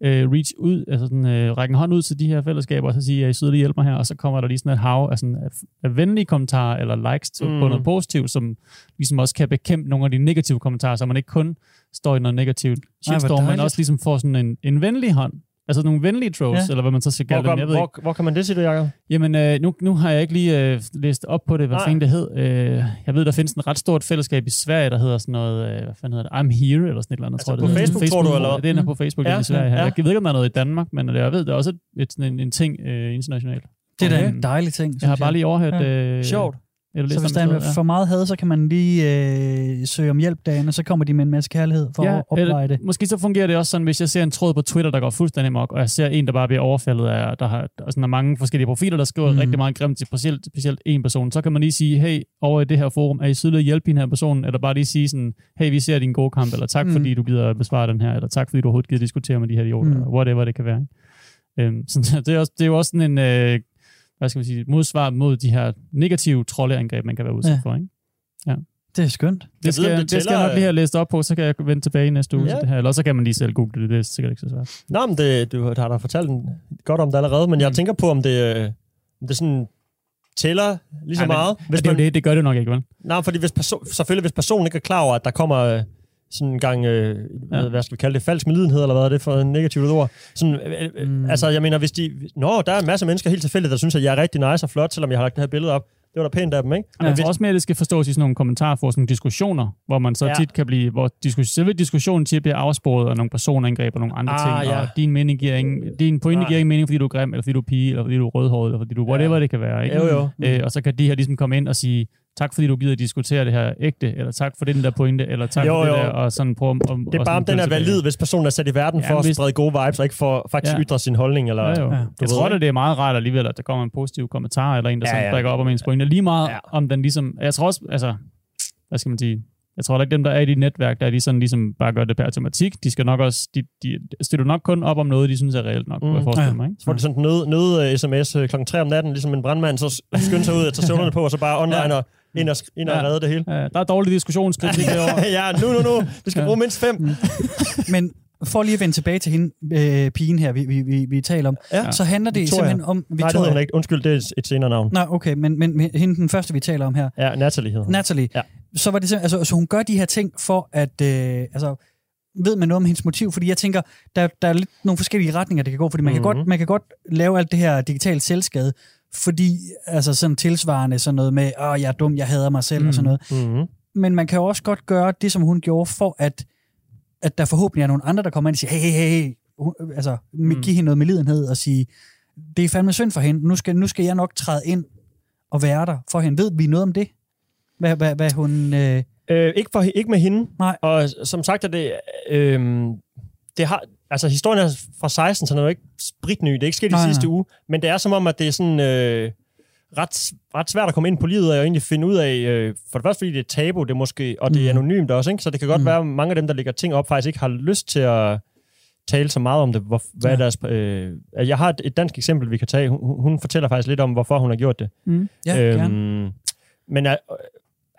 øh, reach ud, altså sådan, øh, række en hånd ud til de her fællesskaber, og så sige, at I søde lige hjælper mig her, og så kommer der lige sådan et hav af, sådan, af, venlige kommentarer, eller likes til, mm. på noget positivt, som ligesom også kan bekæmpe nogle af de negative kommentarer, så man ikke kun står i noget negativt shitstorm, men også ligesom får sådan en, en venlig hånd. Altså nogle venlige trolls, Ja. eller hvad man så skal Hvor, kalde dem. Jeg ved hvor, ikke. hvor, hvor kan man det, siger du, Jacob? Jamen, øh, nu, nu har jeg ikke lige øh, læst op på det, hvad fanden det hed. Øh, jeg ved, der findes en ret stort fællesskab i Sverige, der hedder sådan noget, øh, hvad fanden hedder det, I'm Here, eller sådan et eller andet, Altså tror jeg. på det hedder. Facebook, tror du, eller hvad? Den er på Facebook Ja, i Sverige. ja. Ja. Jeg ved ikke, om der er noget i Danmark, men jeg ved, der er også et, et, sådan en, en ting øh, internationalt. Det er da en dejlig ting, Jeg har bare lige overhørt... Ja. Øh, Sjovt. Eller Så hvis der er ja. for meget had, så kan man lige øh, søge om hjælp derinde, og så kommer de med en masse kærlighed for at opveje det. Måske så fungerer det også sådan, hvis jeg ser en tråd på Twitter, der går fuldstændig mok, og jeg ser en, der bare bliver overfaldet af, der har der er sådan er mange forskellige profiler, der skriver mm. rigtig meget grimt til specielt, specielt en person, så kan man lige sige, hey, over i det her forum, er I søde at hjælpe den her person, eller bare lige sige sådan, hey, vi ser din gode kamp, eller tak, Mhm. fordi du gider besvare den her, eller tak, fordi du overhovedet gider diskutere med de her idioter, Mhm. eller whatever det kan være. Ikke? Øhm, [LAUGHS] så det er, også, det er jo også sådan en, øh, hvad skal man sige, modsvar mod de her negative troldeangreb, man kan være udsat Ja. ja. for. Ikke? Det er skønt. Det ved, skal, om det, det det skal jeg tæller- nok lige have læst op på, så kan jeg vende tilbage i næste uge Ja. til det her. Eller så kan man lige selv google det, det er sikkert ikke så svært. Nå, men det, du har da fortalt en- godt om det allerede, men jeg Mm. tænker på, om det, om det sådan tæller lige så Ej, men- meget. Hvis det, jo det, det gør det nok ikke, vel? Nej, fordi hvis perso- selvfølgelig, hvis personen ikke er klar over, at der kommer øh, sådan en gang, øh, Ja. hvad skal vi kalde det, falsk medlidenhed, eller hvad er det for en negativt ord? Sådan, øh, øh, Mm. mm. Altså, jeg mener, hvis de... Nå, der er en masse mennesker helt tilfældigt, der synes, at jeg er rigtig nice og flot, selvom jeg har lagt det her billede op. Det var da pænt af dem, ikke? Men jeg tror også mere, at det skal forstås i sådan nogle kommentarer for sådan nogle diskussioner, hvor man så Ja. tit kan blive, hvor diskus, selve diskussionen tit bliver afsporet af nogle personangreb og nogle andre Ah, ting, ja. og din, mening giver ingen, din pointe Nej. giver ingen mening, fordi du er grim, eller fordi du er pige, eller fordi du er rødhåret, eller fordi du whatever Ja. det kan være. Ikke? Jo, jo. Øh, og så kan de her ligesom komme ind og sige, tak fordi du gider at diskutere det her ægte, eller tak for den der pointe, eller tak Jo, for det jo. der, og sådan prøve om, om Det er bare, om den er valid, hvis personen er sat i verden Ja, for at hvis- sprede gode vibes, og ikke for faktisk Ja. ytre sin holdning. Eller, Ja, jo. Ja. Ja. Du Jeg ved, tror, at det er meget rart alligevel, at der kommer en positiv kommentar, eller en, der Ja, ja, ja. ja. bakker op om ens pointe. Lige meget Ja. ja. om den ligesom... Jeg tror også, altså... Hvad skal man sige? Jeg tror da ikke, dem, der er i dit netværk, der er de sådan ligesom bare gør det per automatik. De skal nok også... De, de støtter nok kun op om noget, de synes er reelt nok, Mm. jeg Ja. mig. Ikke? Så får de sådan nød, nød uh, sms uh, klokken 3 om natten, ligesom en brandmand, så skynder sig ud og tager støvlerne på, og så bare online og ind og, ind og Ja. redde det hele. Ja, der er dårlig diskussionskritik derovre. [LAUGHS] ja, nu, nu, nu. Vi skal Ja. bruge mindst fem. Men for lige at vende tilbage til hende, øh, pigen her, vi, vi, vi, vi taler om, Ja. så handler det Victoria. simpelthen om... Nej, det hedder hun ikke. Undskyld, det er et senere navn. Nej, okay, men, men, men hende den første, vi taler om her, Ja, Natalie hedder hun. Natalie, Ja. så var det altså, så hun gør de her ting for at, øh, altså, ved man noget om hendes motiv? Fordi jeg tænker, der, der er lidt nogle forskellige retninger, det kan gå, fordi man, mm-hmm. kan Mhm. godt, man kan godt lave alt det her digitalt selvskade, fordi, altså sådan tilsvarende sådan noget med, åh, jeg er dum, jeg hader mig selv mm. og sådan noget. Mm-hmm. Men man kan jo også godt gøre det, som hun gjorde, for at, at der forhåbentlig er nogle andre, der kommer ind og siger, hey, hey, hey, hey, Hun- altså, mm. give hende noget medlidenhed og sige, det er fandme synd for hende, nu skal, nu skal jeg nok træde ind og være der for hende. Ved vi noget om det? Hvad, hvad, hvad hun... Øh, Øh, ikke, for, ikke med hende. Nej. Og som sagt er det... Øh, det har, altså, historien er fra 16, så den er jo ikke spritny. Det er ikke sket i Nej, sidste nej. uge. Men det er som om, at det er sådan... Øh, ret, ret svært at komme ind på livet og egentlig finde ud af, øh, for det første fordi det er tabu, det er måske, og det er Mm. anonymt også, ikke? så det kan godt Mm. være, at mange af dem, der lægger ting op, faktisk ikke har lyst til at tale så meget om det. Hvor, hvad Ja. ja. deres, øh, jeg har et, et dansk eksempel, vi kan tage. Hun, hun fortæller faktisk lidt om, hvorfor hun har gjort det. Mm. ja, øhm, gerne. Men øh,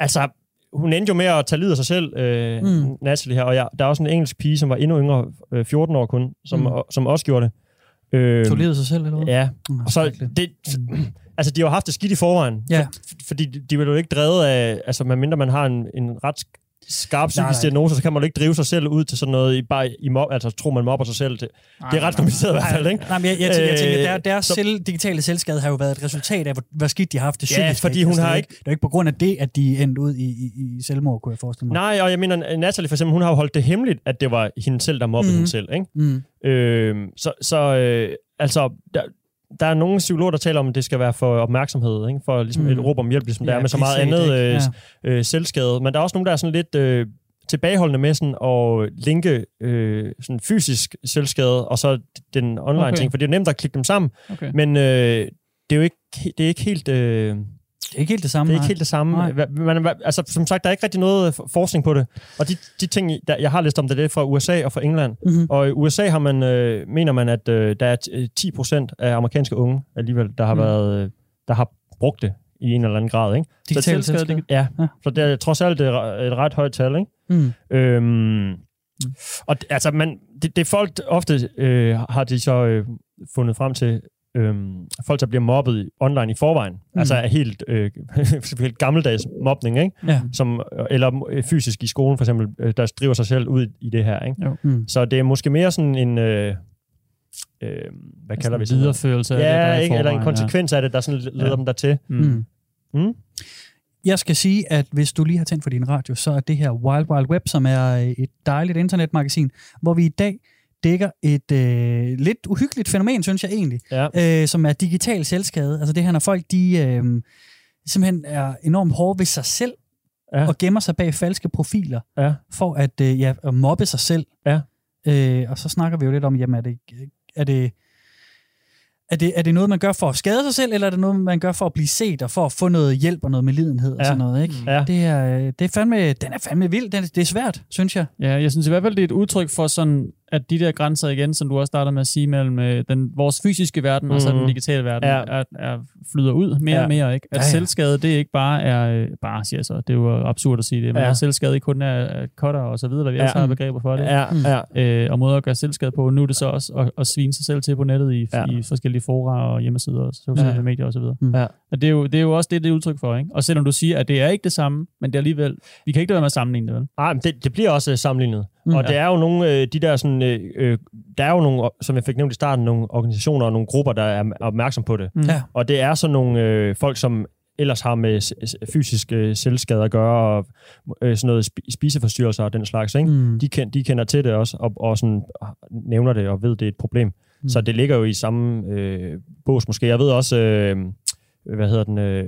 altså, hun endte jo med at tage livet af sig selv, øh, Mm. mm. Natalie her, og jeg, der er også en engelsk pige, som var endnu yngre, øh, 14 år kun, som, Mm. mm. som også gjorde det. Øh, Tog livet sig selv, eller hvad? Ja, Mm, og så det, altså de har jo haft det skidt i forvejen, Ja. for, fordi de, de vil jo ikke drevet af, altså medmindre man har en, en ret skarp Nej, nej. psykisk diagnose, så kan man jo ikke drive sig selv ud til sådan noget, i, bare i mob, altså tro man mobber sig selv. Det, det er ret kompliceret i hvert fald, ikke? Nej, men jeg, jeg, tænker, jeg tænker, Øh, der, deres så- selv, digitale selvskade har jo været et resultat af, hvor, hvor skidt de har haft det Ja, psykisk. fordi ikke? hun er har ikke- Det er ikke på grund af det, at de endte ud i, i, i selvmord, kunne jeg forestille mig. Nej, og jeg mener, Natalie for eksempel, hun har jo holdt det hemmeligt, at det var hende selv, der mobbede Mhm. mm. hende selv, ikke? Mm. Øh, så så øh, altså, der, der er nogle psykologer, der taler om, at det skal være for opmærksomhed, ikke? for ligesom Mm. et råb om hjælp, ligesom ja, der er med så meget andet øh, Ja. øh, selvskade. Men der er også nogle, der er sådan lidt øh, tilbageholdende med sådan at linke øh, sådan fysisk selvskade, og så den online Okay. ting, for det er nemt at klikke dem sammen, Okay. men øh, det er jo ikke, det er ikke helt... Øh, Det er ikke helt det samme. Det er ikke helt det samme. Nej. Man, man- altså, som sagt, der er ikke rigtig noget forskning på det. Og de, de ting, der, jeg har læst om det, det er fra USA og fra England. Mhm. Og i USA har man, øh, mener man, at øh, der er t- øh, 10 procent af amerikanske unge alligevel, der har, Mm. været, øh, der har brugt det i en eller anden grad. Ikke? Digital Så, selvskade, ja. Ja. ja. Så det er trods alt et, et ret højt tal. Ikke? Mm. Øhm, og d- altså, man, det, det er folk ofte øh, har de så øh, fundet frem til, øhm, folk, der bliver mobbet online i forvejen. Mm. Mm. Altså er helt, øh, [LAUGHS] helt gammeldags mobning, ikke? Ja. Som, eller øh, fysisk i skolen for eksempel, øh, der driver sig selv ud i det her. Ikke? Mm. Så det er måske mere sådan en... Øh, øh, hvad kalder vi sådan det? en videreførelse af det, der Ja, er i ikke? eller en konsekvens af det, der sådan leder Ja. dem dertil. Ja. Mm. Mm? Jeg skal sige, at hvis du lige har tændt for din radio, så er det her Wild Wild Web, som er øh, et dejligt internetmagasin, hvor vi i dag dækker et øh, lidt uhyggeligt fænomen, synes jeg egentlig, Ja. øh, som er digital selvskade. Altså det her, når folk de, øh, simpelthen er enormt hårde ved sig selv, Ja. og gemmer sig bag falske profiler, Ja. for at, øh, ja, at mobbe sig selv. Ja. Øh, og så snakker vi jo lidt om, jamen er det, er det, er det, er det noget, man gør for at skade sig selv, eller er det noget, man gør for at blive set, og for at få noget hjælp og noget medlidenhed og Ja. sådan noget, ikke? Ja. Det er, øh, det er fandme, den er fandme vild. Den, det er svært, synes jeg. Ja, jeg synes i hvert fald, det er et udtryk for sådan, at de der grænser igen, som du også startede med at sige, mellem øh, den, vores fysiske verden mm. og så den Mhm. digitale verden, Ja. er, er, flyder ud mere Ja. og mere. Ikke? At Ja, ja, selvskade, det ikke bare er, øh, bare siger så, det er jo absurd at sige det, men Ja. at selvskade ikke kun er, er cutter og så videre, hvad vi Ja. også har begreber for det. Ja, ja. Øh, og måder at gøre selvskade på. Nu er det så også at, at svine sig selv til på nettet i, Ja. i forskellige fora og hjemmesider og sociale Ja. medier osv. Mm. Ja. Og det er, jo, det er jo også det, det er udtryk for. Ikke? Og selvom du siger, at det er ikke det samme, men det er alligevel, vi kan ikke lade være med at sammenligne det, vel? Nej, men det, det bliver også øh, sammenlignet. Mm. Mm, og det er jo nogle, øh, de der sådan, øh, øh, der er jo nogle, som jeg fik nævnt i starten, nogle organisationer og nogle grupper, der er opmærksom på det. Mm. Ja. Og det er sådan nogle øh, folk, som ellers har med s- s- fysisk øh, selvskade at gøre, og øh, sådan noget spi- spiseforstyrrelser og den slags. Ikke? Mm. De, ken, de kender til det også, og, og sådan, nævner det og ved, det er et problem. Mm. Mm. Så det ligger jo i samme øh, bås måske. Jeg ved også, øh, hvad hedder den, øh,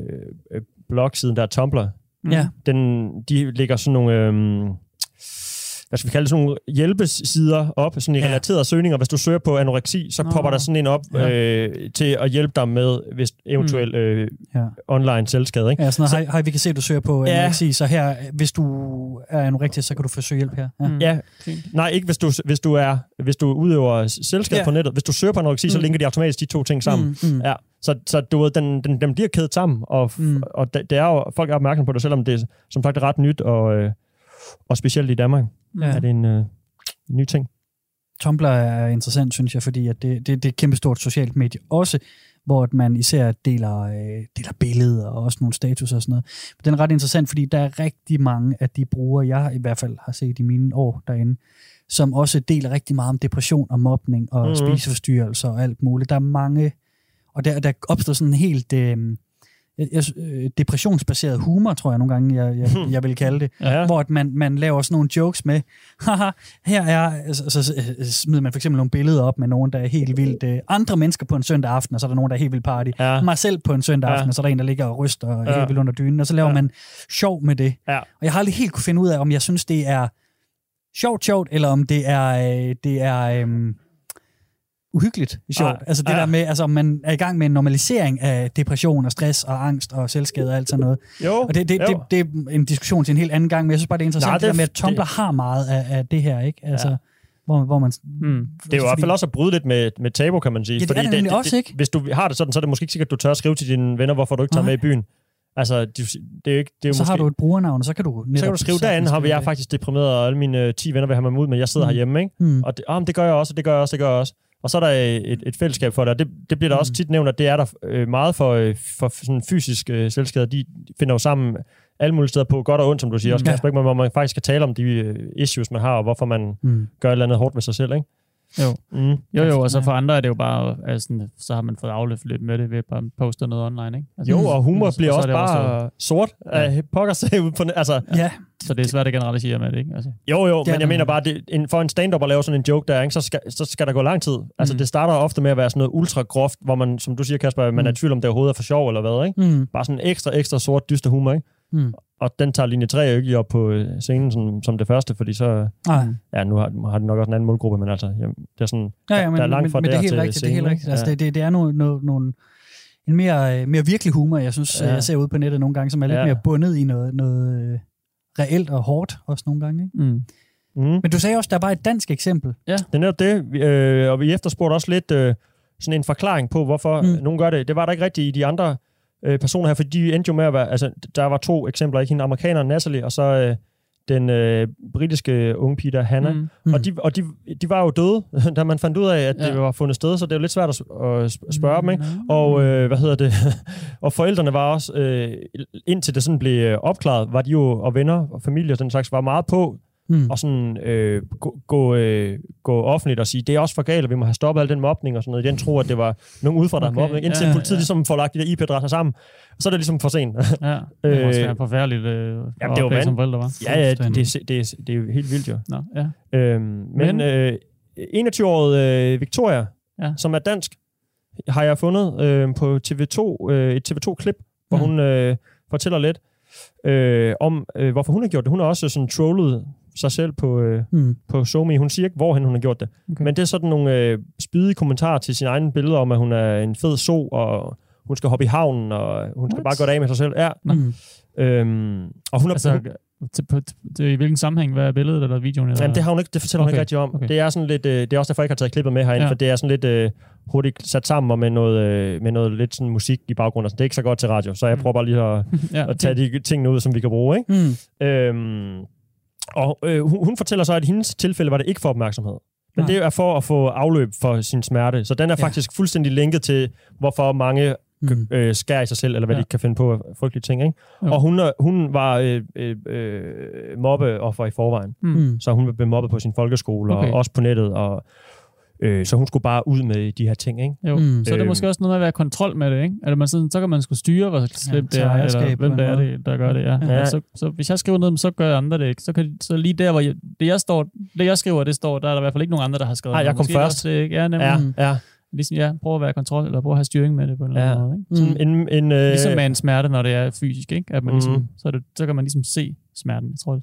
blogsiden der, Tumblr, Ja. den, de ligger sådan nogle... Øh, hvad skal vi kalde det, sådan nogle hjælpesider op, sådan i Ja. relaterede søgninger. Hvis du søger på anoreksi, så Nå. popper der sådan en op Ja. øh, til at hjælpe dig med hvis eventuelt øh, Ja. online selvskade. Ikke? Ja, sådan noget, hej, hej, vi kan se, at du søger på Ja. anoreksi, så her, hvis du er anorektisk, så kan du få søge hjælp her. Ja. Mm. Ja, nej, ikke hvis du, hvis du, er, hvis du udøver selvskade Ja. på nettet. Hvis du søger på anoreksi, så Mm. linker de automatisk de to ting sammen. Mm, mm. Ja, så, så du ved, den, den, den bliver kædet sammen, og, Mm. mm. og det, det er jo, folk er opmærksom på det, selvom det som sagt er ret nyt, og, øh, og specielt i Danmark Ja. er det en øh, ny ting. Tumblr er interessant, synes jeg, fordi at det, det, det er et kæmpestort socialt medie også, hvor at man især deler, øh, deler billeder og også nogle status og sådan noget. Men den er ret interessant, fordi der er rigtig mange af de brugere, jeg i hvert fald har set i mine år derinde, som også deler rigtig meget om depression og mobning og Mhm. mm-hmm. spiseforstyrrelser og alt muligt. Der er mange, og der, der opstår sådan en helt øh, jeg, øh, depressionsbaseret humor, tror jeg nogle gange, jeg, jeg, jeg vil kalde det Ja. hvor at man, man laver sådan nogle jokes med, haha, her er, så, så, så smider man for eksempel nogle billeder op med nogen, der er helt vildt, øh, andre mennesker på en søndag aften, og så er der nogen, der er helt vildt party. Ja. Mig selv på en søndag Ja. aften, og så er der en, der ligger og ryster og Ja. helt vildt under dynen, og så laver Ja. man sjov med det. Ja. Og jeg har aldrig helt kunne finde ud af, om jeg synes, det er sjovt sjovt, eller om det er, øh, det er øhm, uhyggeligt sjovt. Ah, altså det ja. der med, altså om man er i gang med en normalisering af depression og stress og angst og selvskade og alt sådan noget. Jo, Og det, det, jo. det, det er en diskussion til en helt anden gang, men jeg synes bare, det er interessant, Nej, det, det det er der med, at Tumblr har meget af, af det her, ikke? Altså, Ja. hvor, hvor man... Mm. Det er jo i hvert fald også at bryde lidt med, med tabu, kan man sige. Ja, det er det nemlig også, ikke? Hvis du har det sådan, så er det måske ikke sikkert, at du tør at skrive til dine venner, hvorfor du ikke tager Nej. med i byen. Altså, det, det er jo ikke... Det er jo Så måske, har du et brugernavn, og så kan du... så kan du skrive, derinde har jeg faktisk... faktisk deprimeret, og alle mine øh, 10 venner vil have mig ud, men jeg sidder Mm. mm. herhjemme, ikke? Mm. Og det, oh, det gør jeg også, og det gør jeg også, det gør jeg også. Og så er der et, et fællesskab for det, og det, det bliver der Mm. også tit nævnt, at det er der øh, meget for, øh, for sådan fysisk øh, selvskade. De finder jo sammen alle mulige steder på godt og ondt, som du siger, også, Ja. Ikke? hvor man faktisk kan tale om de øh, issues, man har, og hvorfor man Mm. gør et eller andet hårdt ved sig selv, ikke? Jo. Mm. Jo, jo, og så Ja. for andre er det jo bare, altså, så har man fået afløft lidt med det ved at bare poste noget online, ikke? Altså, Jo, og humor og så- bliver og så også bare sort af pokker sig ud på... Altså, Ja, Så det er svært at generalisere med det, ikke? Altså, jo, jo, men jeg mener bare, det, en, for en stand-up at lave sådan en joke der, ikke, så, skal, så skal der gå lang tid. Altså, Mm. det starter ofte med at være sådan noget ultra groft, hvor man, som du siger, Kasper, man Mm. er i tvivl om, det overhovedet er for sjov eller hvad, ikke? mm. Bare sådan ekstra, ekstra sort, dyster humor, ikke? Mm. Og den tager linje 3 jo ikke lige op på øh, scenen som, som det første, fordi så... Nej. Ja, nu har, har de nok også en anden målgruppe, men altså, jamen, det er sådan... Ja, ja, men, der er langt men, fra men det er der helt rigtigt. Det er helt scenen, rigtigt. Altså, det, det, det er nogle, nogle, nogle en mere, øh, mere virkelig humor, jeg synes, Ja. ja. jeg ser ud på nettet nogle gange, som er lidt Ja. ja. mere bundet i noget, noget øh, reelt og hårdt også nogle gange. Ikke? Mm. Mm. Men du sagde også, der var et dansk eksempel. Det er netop det, øh, og vi efterspurgte også lidt øh, sådan en forklaring på, hvorfor. Mm. nogen gør det. Det var der ikke rigtigt i de andre øh, personer her, for de endte jo med at være, altså der var to eksempler, ikke hende amerikaneren Natalie, og så øh, den øh, britiske unge pige der, Hannah. Mm. Mm. Mm. Og, de, og de, de var jo døde, [LAUGHS] da man fandt ud af, at ja. Det var fundet sted, så det er jo lidt svært at, at sp- spørge dem, ikke? Mm. Og øh, hvad hedder det? [LAUGHS] og forældrene var også, øh, indtil det sådan blev øh, opklaret, var de jo, og venner og familie og den slags, var meget på Mm. og sådan øh, gå, gå, øh, gå offentligt og sige, det er også for galt, og vi må have stoppet al den mobning og sådan noget. Den tro, at det var nogen udefra, der okay, mobning. Indtil ja, ja, ja, politiet ja. ligesom får lagt de der IP-adresser sammen, så er det ligesom for sent. Ja, det [LAUGHS] må også Øh, være forfærdeligt øh, Jamen, det oplæg, som forældre var. ja, ja, det, det, er- det, det er jo helt vildt jo. Nå, ja. Øhm, men Men- øh, 21-årige øh, Victoria, ja. Ja. som er dansk, har jeg fundet øh, på TV2, øh, et TV2-klip, hvor Mm. hun øh, fortæller lidt øh, om, øh, hvorfor hun har gjort det. Hun har også sådan trollet sig selv på, øh, Mm. på SoMe. Hun siger ikke, hvorhen hun har gjort det. Okay. Men det er sådan nogle øh, spydige kommentarer til sine egne billeder om, at hun er en fed so, og hun skal hoppe i havnen, og hun skal What? bare gå af med sig selv. Ja. Mm. Øhm, og hun er, Altså, til, på, til, i hvilken sammenhæng? Hvad er billedet eller videoen? Eller? Jamen, det har hun ikke, det fortæller okay. hun ikke rigtig om. Okay. Det er sådan lidt, øh, det er også derfor, jeg ikke har taget klippet med herinde, ja. For det er sådan lidt øh, hurtigt sat sammen og med noget, øh, med noget lidt sådan musik i baggrunden. Altså, det er ikke så godt til radio, så jeg Mm. prøver bare lige at, [LAUGHS] ja, at tage de tingene ud, som vi kan bruge. Ikke? Mm. Øhm, og øh, hun, hun fortæller så, at i hendes tilfælde var det ikke for opmærksomhed. Men Nej. det er for at få afløb for sin smerte. Så den er Ja. faktisk fuldstændig linket til, hvorfor mange Mm. øh, skærer i sig selv, eller hvad ja. De kan finde på af frygtelige ting. Ikke? Jo. Og hun, hun var øh, øh, øh, mobbeoffer i forvejen. Mm. Så hun blev mobbet på sin folkeskole. Okay. og også på nettet. Og, øh, så hun skulle bare ud med de her ting. Ikke? Jo, Mm. mm. så er det Øhm. måske også noget med at være kontrol med det, ikke? Er det man sådan, så kan man skulle styre, hvor slemt tage det er, eller hvem det er, det, der gør det, ja. Ja. ja. Så, så hvis jeg skriver noget, så gør andre det ikke. Så, kan, så lige der, hvor jeg, det, jeg står, det jeg skriver, det står, der er der i hvert fald ikke nogen andre, der har skrevet Nej, jeg kom Måske først. Også, det, ikke? ja, nemlig. Ja, Mm. ja. Ligesom, ja, prøv at være kontrol, eller prøv at have styring med det på en eller Ja. anden måde, ikke? Sådan en, en, øh, Ligesom med en smerte, når det er fysisk, ikke? At man ligesom, Mhm. så, er det, så kan man ligesom se smerten, jeg tror.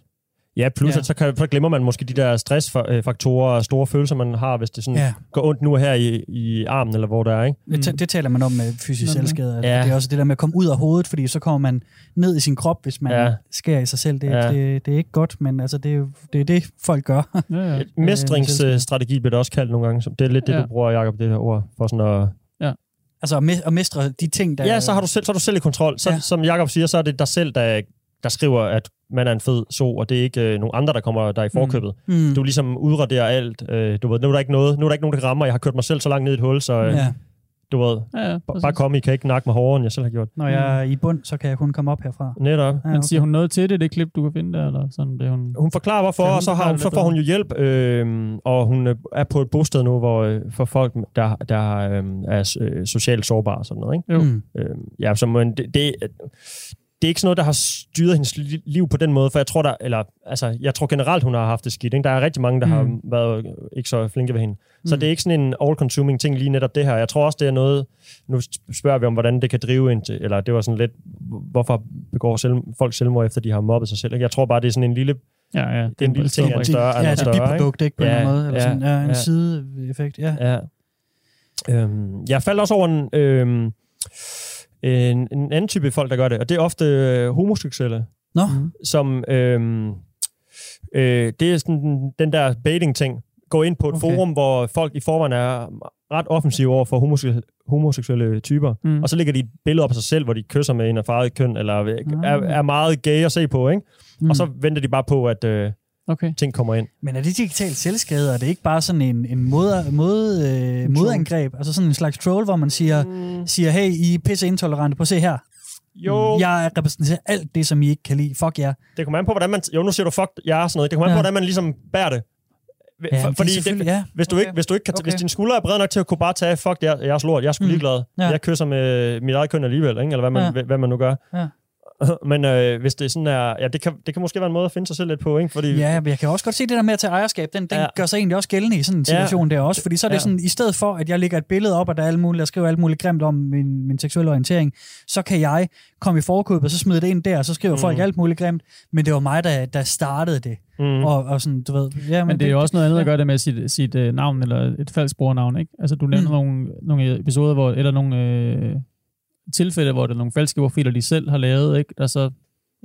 Ja, plus Ja. At så, kan, så glemmer man måske de der stressfaktorer og store følelser, man har, hvis det sådan ja. Går ondt nu her i, i armen, eller hvor der er. Ikke? Det, ta- det taler man om med fysisk selvskade. Ja. Det er også det der med at komme ud af hovedet, fordi så kommer man ned i sin krop, hvis man Ja. skærer i sig selv. Det, Ja. det, det er ikke godt, men altså, det, er det er det, folk gør. Ja, ja. [LAUGHS] Et Mestringsstrategi bliver det også kaldt nogle gange. Så det er lidt det, Ja. du bruger, Jacob, det her ord, for sådan at... altså at me- at mestre de ting, der... Ja, så har du selv, så er du selv i kontrol. Så, ja. Som Jacob siger, så er det dig selv, der, der skriver, at man er en fed so, og det er ikke øh, nogen andre, der kommer der i forkøbet. Mm. Mm. Du ligesom udraderer alt. Øh, du ved, nu er der ikke noget, nu er der ikke nogen, der kan ramme mig. Jeg har kørt mig selv så langt ned i et hul, så øh, ja. Ja. du ved, ja, ja, bare kom, I kan ikke nakke mig hårdere, end jeg selv har gjort. Når jeg er i bund, så kan jeg kun komme op herfra. Netop. Ja, Men siger hun noget til det, det klip, du kan finde der, eller sådan, det hun... Hun forklarer hvorfor, Kan hun og så, har hun, så får hun jo hjælp, øh, og hun øh, er på et bosted nu, hvor øh, for folk, der, der øh, er øh, socialt sårbare og sådan noget. Ikke? Jo. Mm. Øh, ja, så men det, det, det er ikke sådan noget, der har styret hendes li- liv på den måde, for jeg tror, der, eller, altså, jeg tror generelt, hun har haft det skidt. Ikke? Der er rigtig mange, der mm. har været ikke så flinke ved hende. Så Mm. det er ikke sådan en all-consuming ting lige netop det her. Jeg tror også, det er noget, nu spørger vi om, hvordan det kan drive ind til, eller det var sådan lidt, hvorfor begår selv, folk selvmord, efter de har mobbet sig selv. Ikke? Jeg tror bare, det er sådan en lille, Ja, ja. det er en lille ting, er Det- større, ja, er det er et biprodukt, ikke? På Ja, en måde. Eller ja, sådan, ja, en ja. sideeffekt, ja. Ja. Øhm, jeg faldt også over en, øhm, en, en anden type folk, der gør det, og det er ofte øh, homoseksuelle, Nå, som øhm, øh, det er sådan den- der baiting-ting. Gå ind på et Okay. forum, hvor folk i forvejen er ret offensive over for homose- homoseksuelle typer, Mm. og så lægger de et billede op af sig selv, hvor de kysser med en af farvet køn, eller er, er meget gay at se på, ikke? Mm. Og så venter de bare på, at øh, Okay. ting kommer ind. Men er det digitalt selvskade, er det ikke bare sådan en, en mod, mod, øh, modangreb? Altså sådan en slags troll, hvor man siger, Mm. siger hey, I er pisse intolerante, at se her. Jo, Jeg repræsenterer alt det, som I ikke kan lide. Fuck jer. Det kommer an på, hvordan man... Jo, nu siger du fuck, jeg er sådan noget. Det kommer an Ja. på, hvordan man ligesom bærer det. Ja, For, fordi det, ja, hvis, du okay. ikke, hvis du ikke kan... Okay. Hvis dine skuldre er brede nok til at kunne bare tage, fuck, jeg, jeg er slort, jeg er sgu Mm. ligeglad. Ja. Jeg kysser med mit eget køn alligevel, ikke? eller hvad man, Ja. hvad man nu gør. Ja. [LAUGHS] Men øh, hvis det sådan er... Ja, det kan, det kan måske være en måde at finde sig selv lidt på, ikke? Fordi, Ja, men jeg kan også godt se det der med at tage ejerskab. Den, den Ja. ja. gør sig egentlig også gældende i sådan en Ja. situation der også. Fordi så er det Ja. sådan, i stedet for, at jeg lægger et billede op, og der er alt muligt, jeg skriver alt muligt grimt om min, min seksuelle orientering, så kan jeg komme i forkøbet, og så smide det ind der, og så skriver mm. folk alt muligt grimt. Men det var mig, der, der startede det. Mm. Og, og sådan, du ved... Ja, Men det er jo også noget andet ja. at gøre det med sit, sit uh, navn, eller et falsk brugernavn, ikke? Altså, du nævner mm. nogle, nogle episoder, hvor, eller nogle, øh, tilfælde, hvor det er nogle falske profiler, de selv har lavet, ikke? der så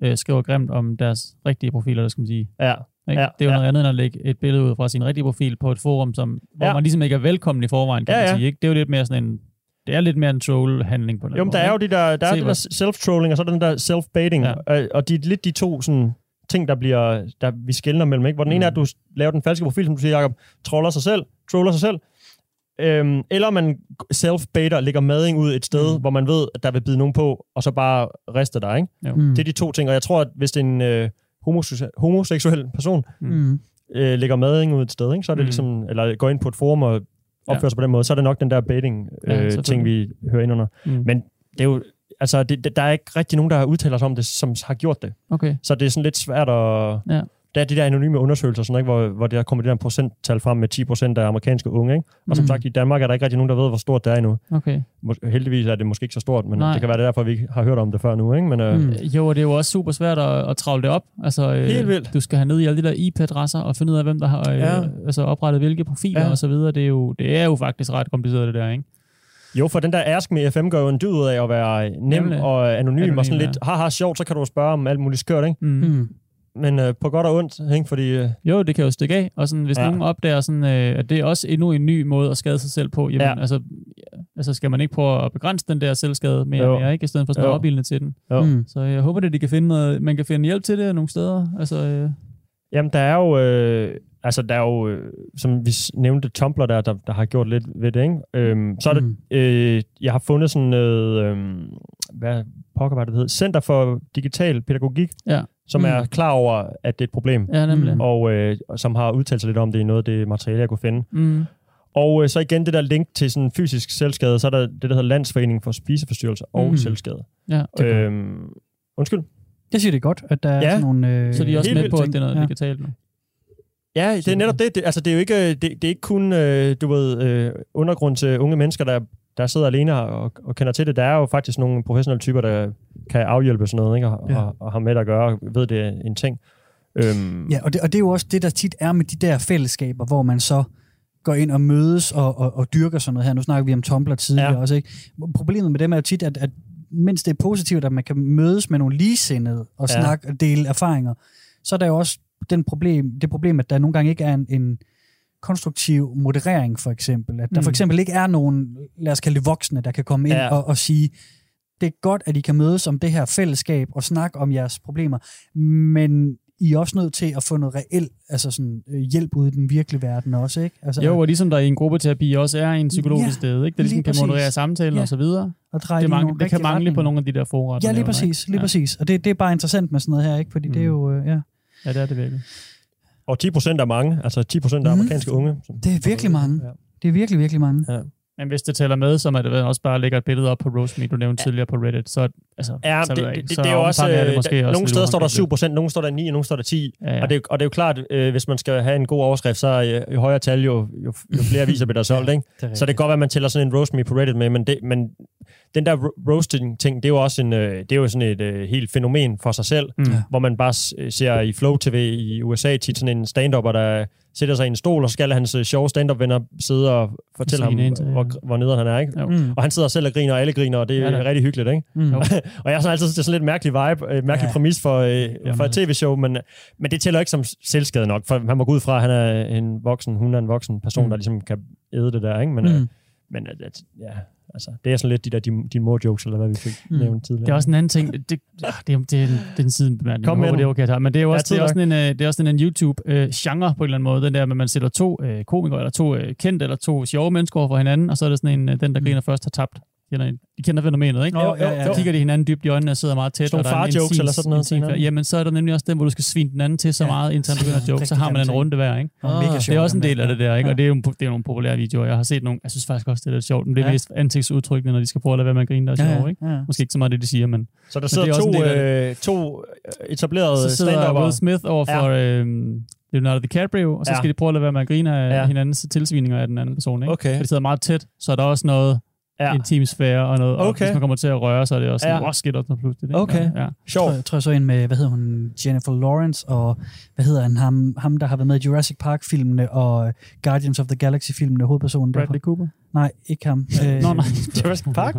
øh, skriver grimt om deres rigtige profiler, der skal man sige. Ja. Ikke? Ja, det er jo ja. noget andet end at lægge et billede ud fra sin rigtige profil på et forum, som, hvor Ja. man ligesom ikke er velkommen i forvejen, kan Ja, man sige. Ikke? Det er jo lidt mere sådan en, det er lidt mere en troll-handling på den Jo, men der er jo de der, der er det der self-trolling, og så er der den der self-baiting. Ja. Ja. Og de er lidt de to sådan, ting, der bliver, der vi skældner mellem. Ikke? Hvor den mm. ene er, at du laver den falske profil, som du siger, Jacob, troller sig selv, troller sig selv. Øhm, eller man self-baiter, lægger mading ud et sted, mm. hvor man ved, at der vil bide nogen på, og så bare rester der. Ikke? Jo. Mm. Det er de to ting, og jeg tror, at hvis det er en øh, homose- homoseksuel person, Mm. øh, lægger mading ud et sted, ikke? så er det Mm. mm. ligesom, eller går ind på et forum og opfører Ja. sig på den måde, så er det nok den der baiting Ja, øh, ting, vi hører ind under. Mm. Men det er jo, altså, det, det, der er ikke rigtig nogen, der udtaler sig om det, som har gjort det. Okay. Så det er sådan lidt svært at... Ja. Der er de der anonyme undersøgelser, sådan, ikke, hvor, hvor der kommer det der procenttal frem med 10 procent af amerikanske unge. Ikke? Og som Mm. sagt, i Danmark er der ikke rigtig nogen, der ved, hvor stort det er endnu. Okay. Mås- Heldigvis er det måske ikke så stort, men Nej. Nej. det kan være det er derfor, vi ikke har hørt om det før nu. Ikke? Men, øh, Mm. Øh, Jo, og det er jo også super svært at, at travle det op. Altså, øh, Helt vildt. Du skal have ned i alle de der IP-adresser og finde ud af, hvem der har øh, Ja. altså oprettet hvilke profiler Ja. og så videre. Det er, jo, det er jo faktisk ret kompliceret, det der, ikke? Jo, for den der Ask Me FM gør jo en dyd ud af at være nem Nemlig. og anonym, Anonym, og sådan ja. lidt, haha, sjovt, så kan du spørge om alt muligt skørt, ikke? Mm. Mm. Men øh, på godt og ondt, ikke? Fordi øh, Jo, det kan jo stikke af, og sådan, hvis ja. Nogen opdager, sådan, øh, at det er også endnu en ny måde at skade sig selv på, jamen, ja. Altså, ja, altså skal man ikke prøve at begrænse den der selvskade mere Jo. og mere, ikke? i stedet for Jo. noget opildende til den. Jo. Mm. Så jeg håber, at de kan finde noget, man kan finde hjælp til det nogle steder. Altså, øh, Jamen, der er jo, øh, altså, der er jo, øh, som vi nævnte, Tumblr der, der, der har gjort lidt ved det, ikke? Øhm, så er det, Mm. øh, jeg har fundet sådan noget, øh, hvad pokker var det, det hed? Center for Digital Pædagogik, Ja. Som Mm. er klar over, at det er et problem, ja, nemlig. Og øh, som har udtalt sig lidt om det i noget af det materiale, jeg kunne finde. Mm. Og øh, så igen det der link til sådan fysisk selvskade, så er der det, der hedder Landsforening for Spiseforstyrrelser og Mm. Selvskade. Ja. Øhm, undskyld? Jeg siger det er godt, at der er Ja. sådan nogle... Øh, Så de er også med på, at det er noget, Ja. vi kan tale nu. Ja, det er netop det. det altså, det er jo ikke, det, det er ikke kun, øh, du ved, øh, undergrund til unge mennesker, der, der sidder alene og, og kender til det. Der er jo faktisk nogle professionelle typer, der kan afhjælpe sådan noget, ikke? Og, Ja. og, og har med at gøre, ved, det er en ting. Øhm, Ja, og det, og det er jo også det, der tit er med de der fællesskaber, hvor man så går ind og mødes og, og, og dyrker sådan noget her. Nu snakker vi om Tumblr tidligere. Ja. også, ikke? Problemet med dem er jo tit, at, at mens det er positivt, at man kan mødes med nogle ligesindede og Ja. snakke og dele erfaringer, så er der jo også den problem, det problem, at der nogle gange ikke er en, en konstruktiv moderering, for eksempel. At der Mm. for eksempel ikke er nogen, lad os kalde det voksne, der kan komme ind Ja. og, og sige, det er godt, at I kan mødes om det her fællesskab og snakke om jeres problemer, men I er også nødt til at få noget reelt altså sådan, øh, hjælp ude i den virkelige verden også, ikke? Altså, Jo, og ligesom der i en gruppeterapi også er en psykologisk Ja, sted, ikke? der ligesom lige kan præcis. moderere samtalen Ja. og så videre. dreje Det, mange, det kan mangle på retninger. nogle af de der fora. der Ja, lige laver, præcis, lige ja. præcis. Og det, det er bare interessant med sådan noget her, ikke? Fordi mm. det er jo, øh, ja. Ja, det er det virkelig. Og 10 procent er mange, altså 10 procent af Mhm. amerikanske unge. Som, Det er virkelig mange. Ja. Det er virkelig, virkelig mange. Ja. Men hvis det tæller med, så er det også bare at lægge et billede op på Roastme, du nævnte ja. tidligere på Reddit, så, altså, Ja, så det, det, det, det er jo også, er det øh, måske der, også nogle steder står der 7 uhåndgribeligt. procent, nogle står der 9, og nogle står der 10. Ja, ja. Og, det, og det er jo klart, øh, hvis man skal have en god overskrift, så øh, jo højere tal, jo, jo, jo flere aviser bliver der solgt, [LAUGHS] ikke? Det Så det kan godt være, at man tæller sådan en roast me på Reddit med, men, det, men den der ro- roasting-ting, det er jo også en, øh, det er jo sådan et øh, helt fænomen for sig selv, Mm. Ja. hvor man bare øh, ser i Flow TV i USA tit sådan en stand-upper, der sætter sig i en stol, og så skal hans øh, sjove stand-up-venner sidde og fortælle ham, ja. hvor, hvor nederen han er, ikke? Jo. Mm. Og han sidder selv og griner, og alle griner, og det er Ja, da. ja, rigtig hyggeligt, ikke? Mm. [LAUGHS] Og jeg har sådan altid det er sådan lidt mærkelig vibe, øh, mærkelig Ja. ja. præmis for, øh, for et tv-show, men, men det tæller ikke som selvskade nok, for man må gå ud fra, at han er en voksen, hun er en voksen person, Mm. mm. der ligesom kan æde det der, ikke? Men, mm. øh, Mm. men at, at, ja, altså, det er sådan lidt de der din, din mor-jokes, eller hvad vi fik Mm. mm. nævnt tidligere. Det er også en anden ting. Det, det, det, er, det, er, en, det er en sidebemærkning. Kom Jeg med håber, den. det er okay at tage. Men det er jo Ja, også, tid det er også en, øh, det er også en YouTube-genre på en eller anden måde. Den der, med, at man sætter to øh, komikere, eller to øh, kendte, eller to sjove mennesker over for hinanden, og så er det sådan en, øh, den, der Mm. griner først, har tabt. Kender, I kender fænomenet, ikke? Jo, jo, ja, ja. kigger de hinanden dybt i øjnene og sidder meget tæt. Sådan og nogle der er en far-jokes intim- eller sådan noget hinanden. Jamen, så er der nemlig også den, hvor du skal svine den anden til så Ja. meget, indtil han begynder at [LAUGHS] joke. Så har man en runde hver, ikke? Mega Ah. Det sjovt, er også en del af det der, ikke? Ja. Og det er jo det er nogle populære videoer. Jeg har set nogle, jeg synes faktisk også, det er lidt sjovt, men det er Ja. mest ansigtsudtrykkene, når de skal prøve at lade være med at grine, der er Ja, sjove, ikke? ja. Måske ikke så meget det, de siger, men Så der Men sidder det er også to, øh, to øh, etablerede så sidder stand Will Smith over for øh, Leonardo DiCaprio, og så skal de prøve at lade være med at grine af hinandens tilsvininger af den anden person, ikke? Okay. De sidder meget tæt, så er der også noget ja. Intim sfære og noget, og Okay. hvis man kommer til at røre, så er det også sådan, Ja. ja. skidt op pludselig. Ikke? Okay. Ja. sjovt. tror, jeg tror jeg så en med, hvad hedder hun, Jennifer Lawrence, og hvad hedder han, ham, ham der har været med i Jurassic Park-filmene og Guardians of the Galaxy-filmene, hovedpersonen. Bradley Cooper. Nej, ikke ham. Øh, Nå, nej. [LAUGHS] Jurassic [LAUGHS] Park?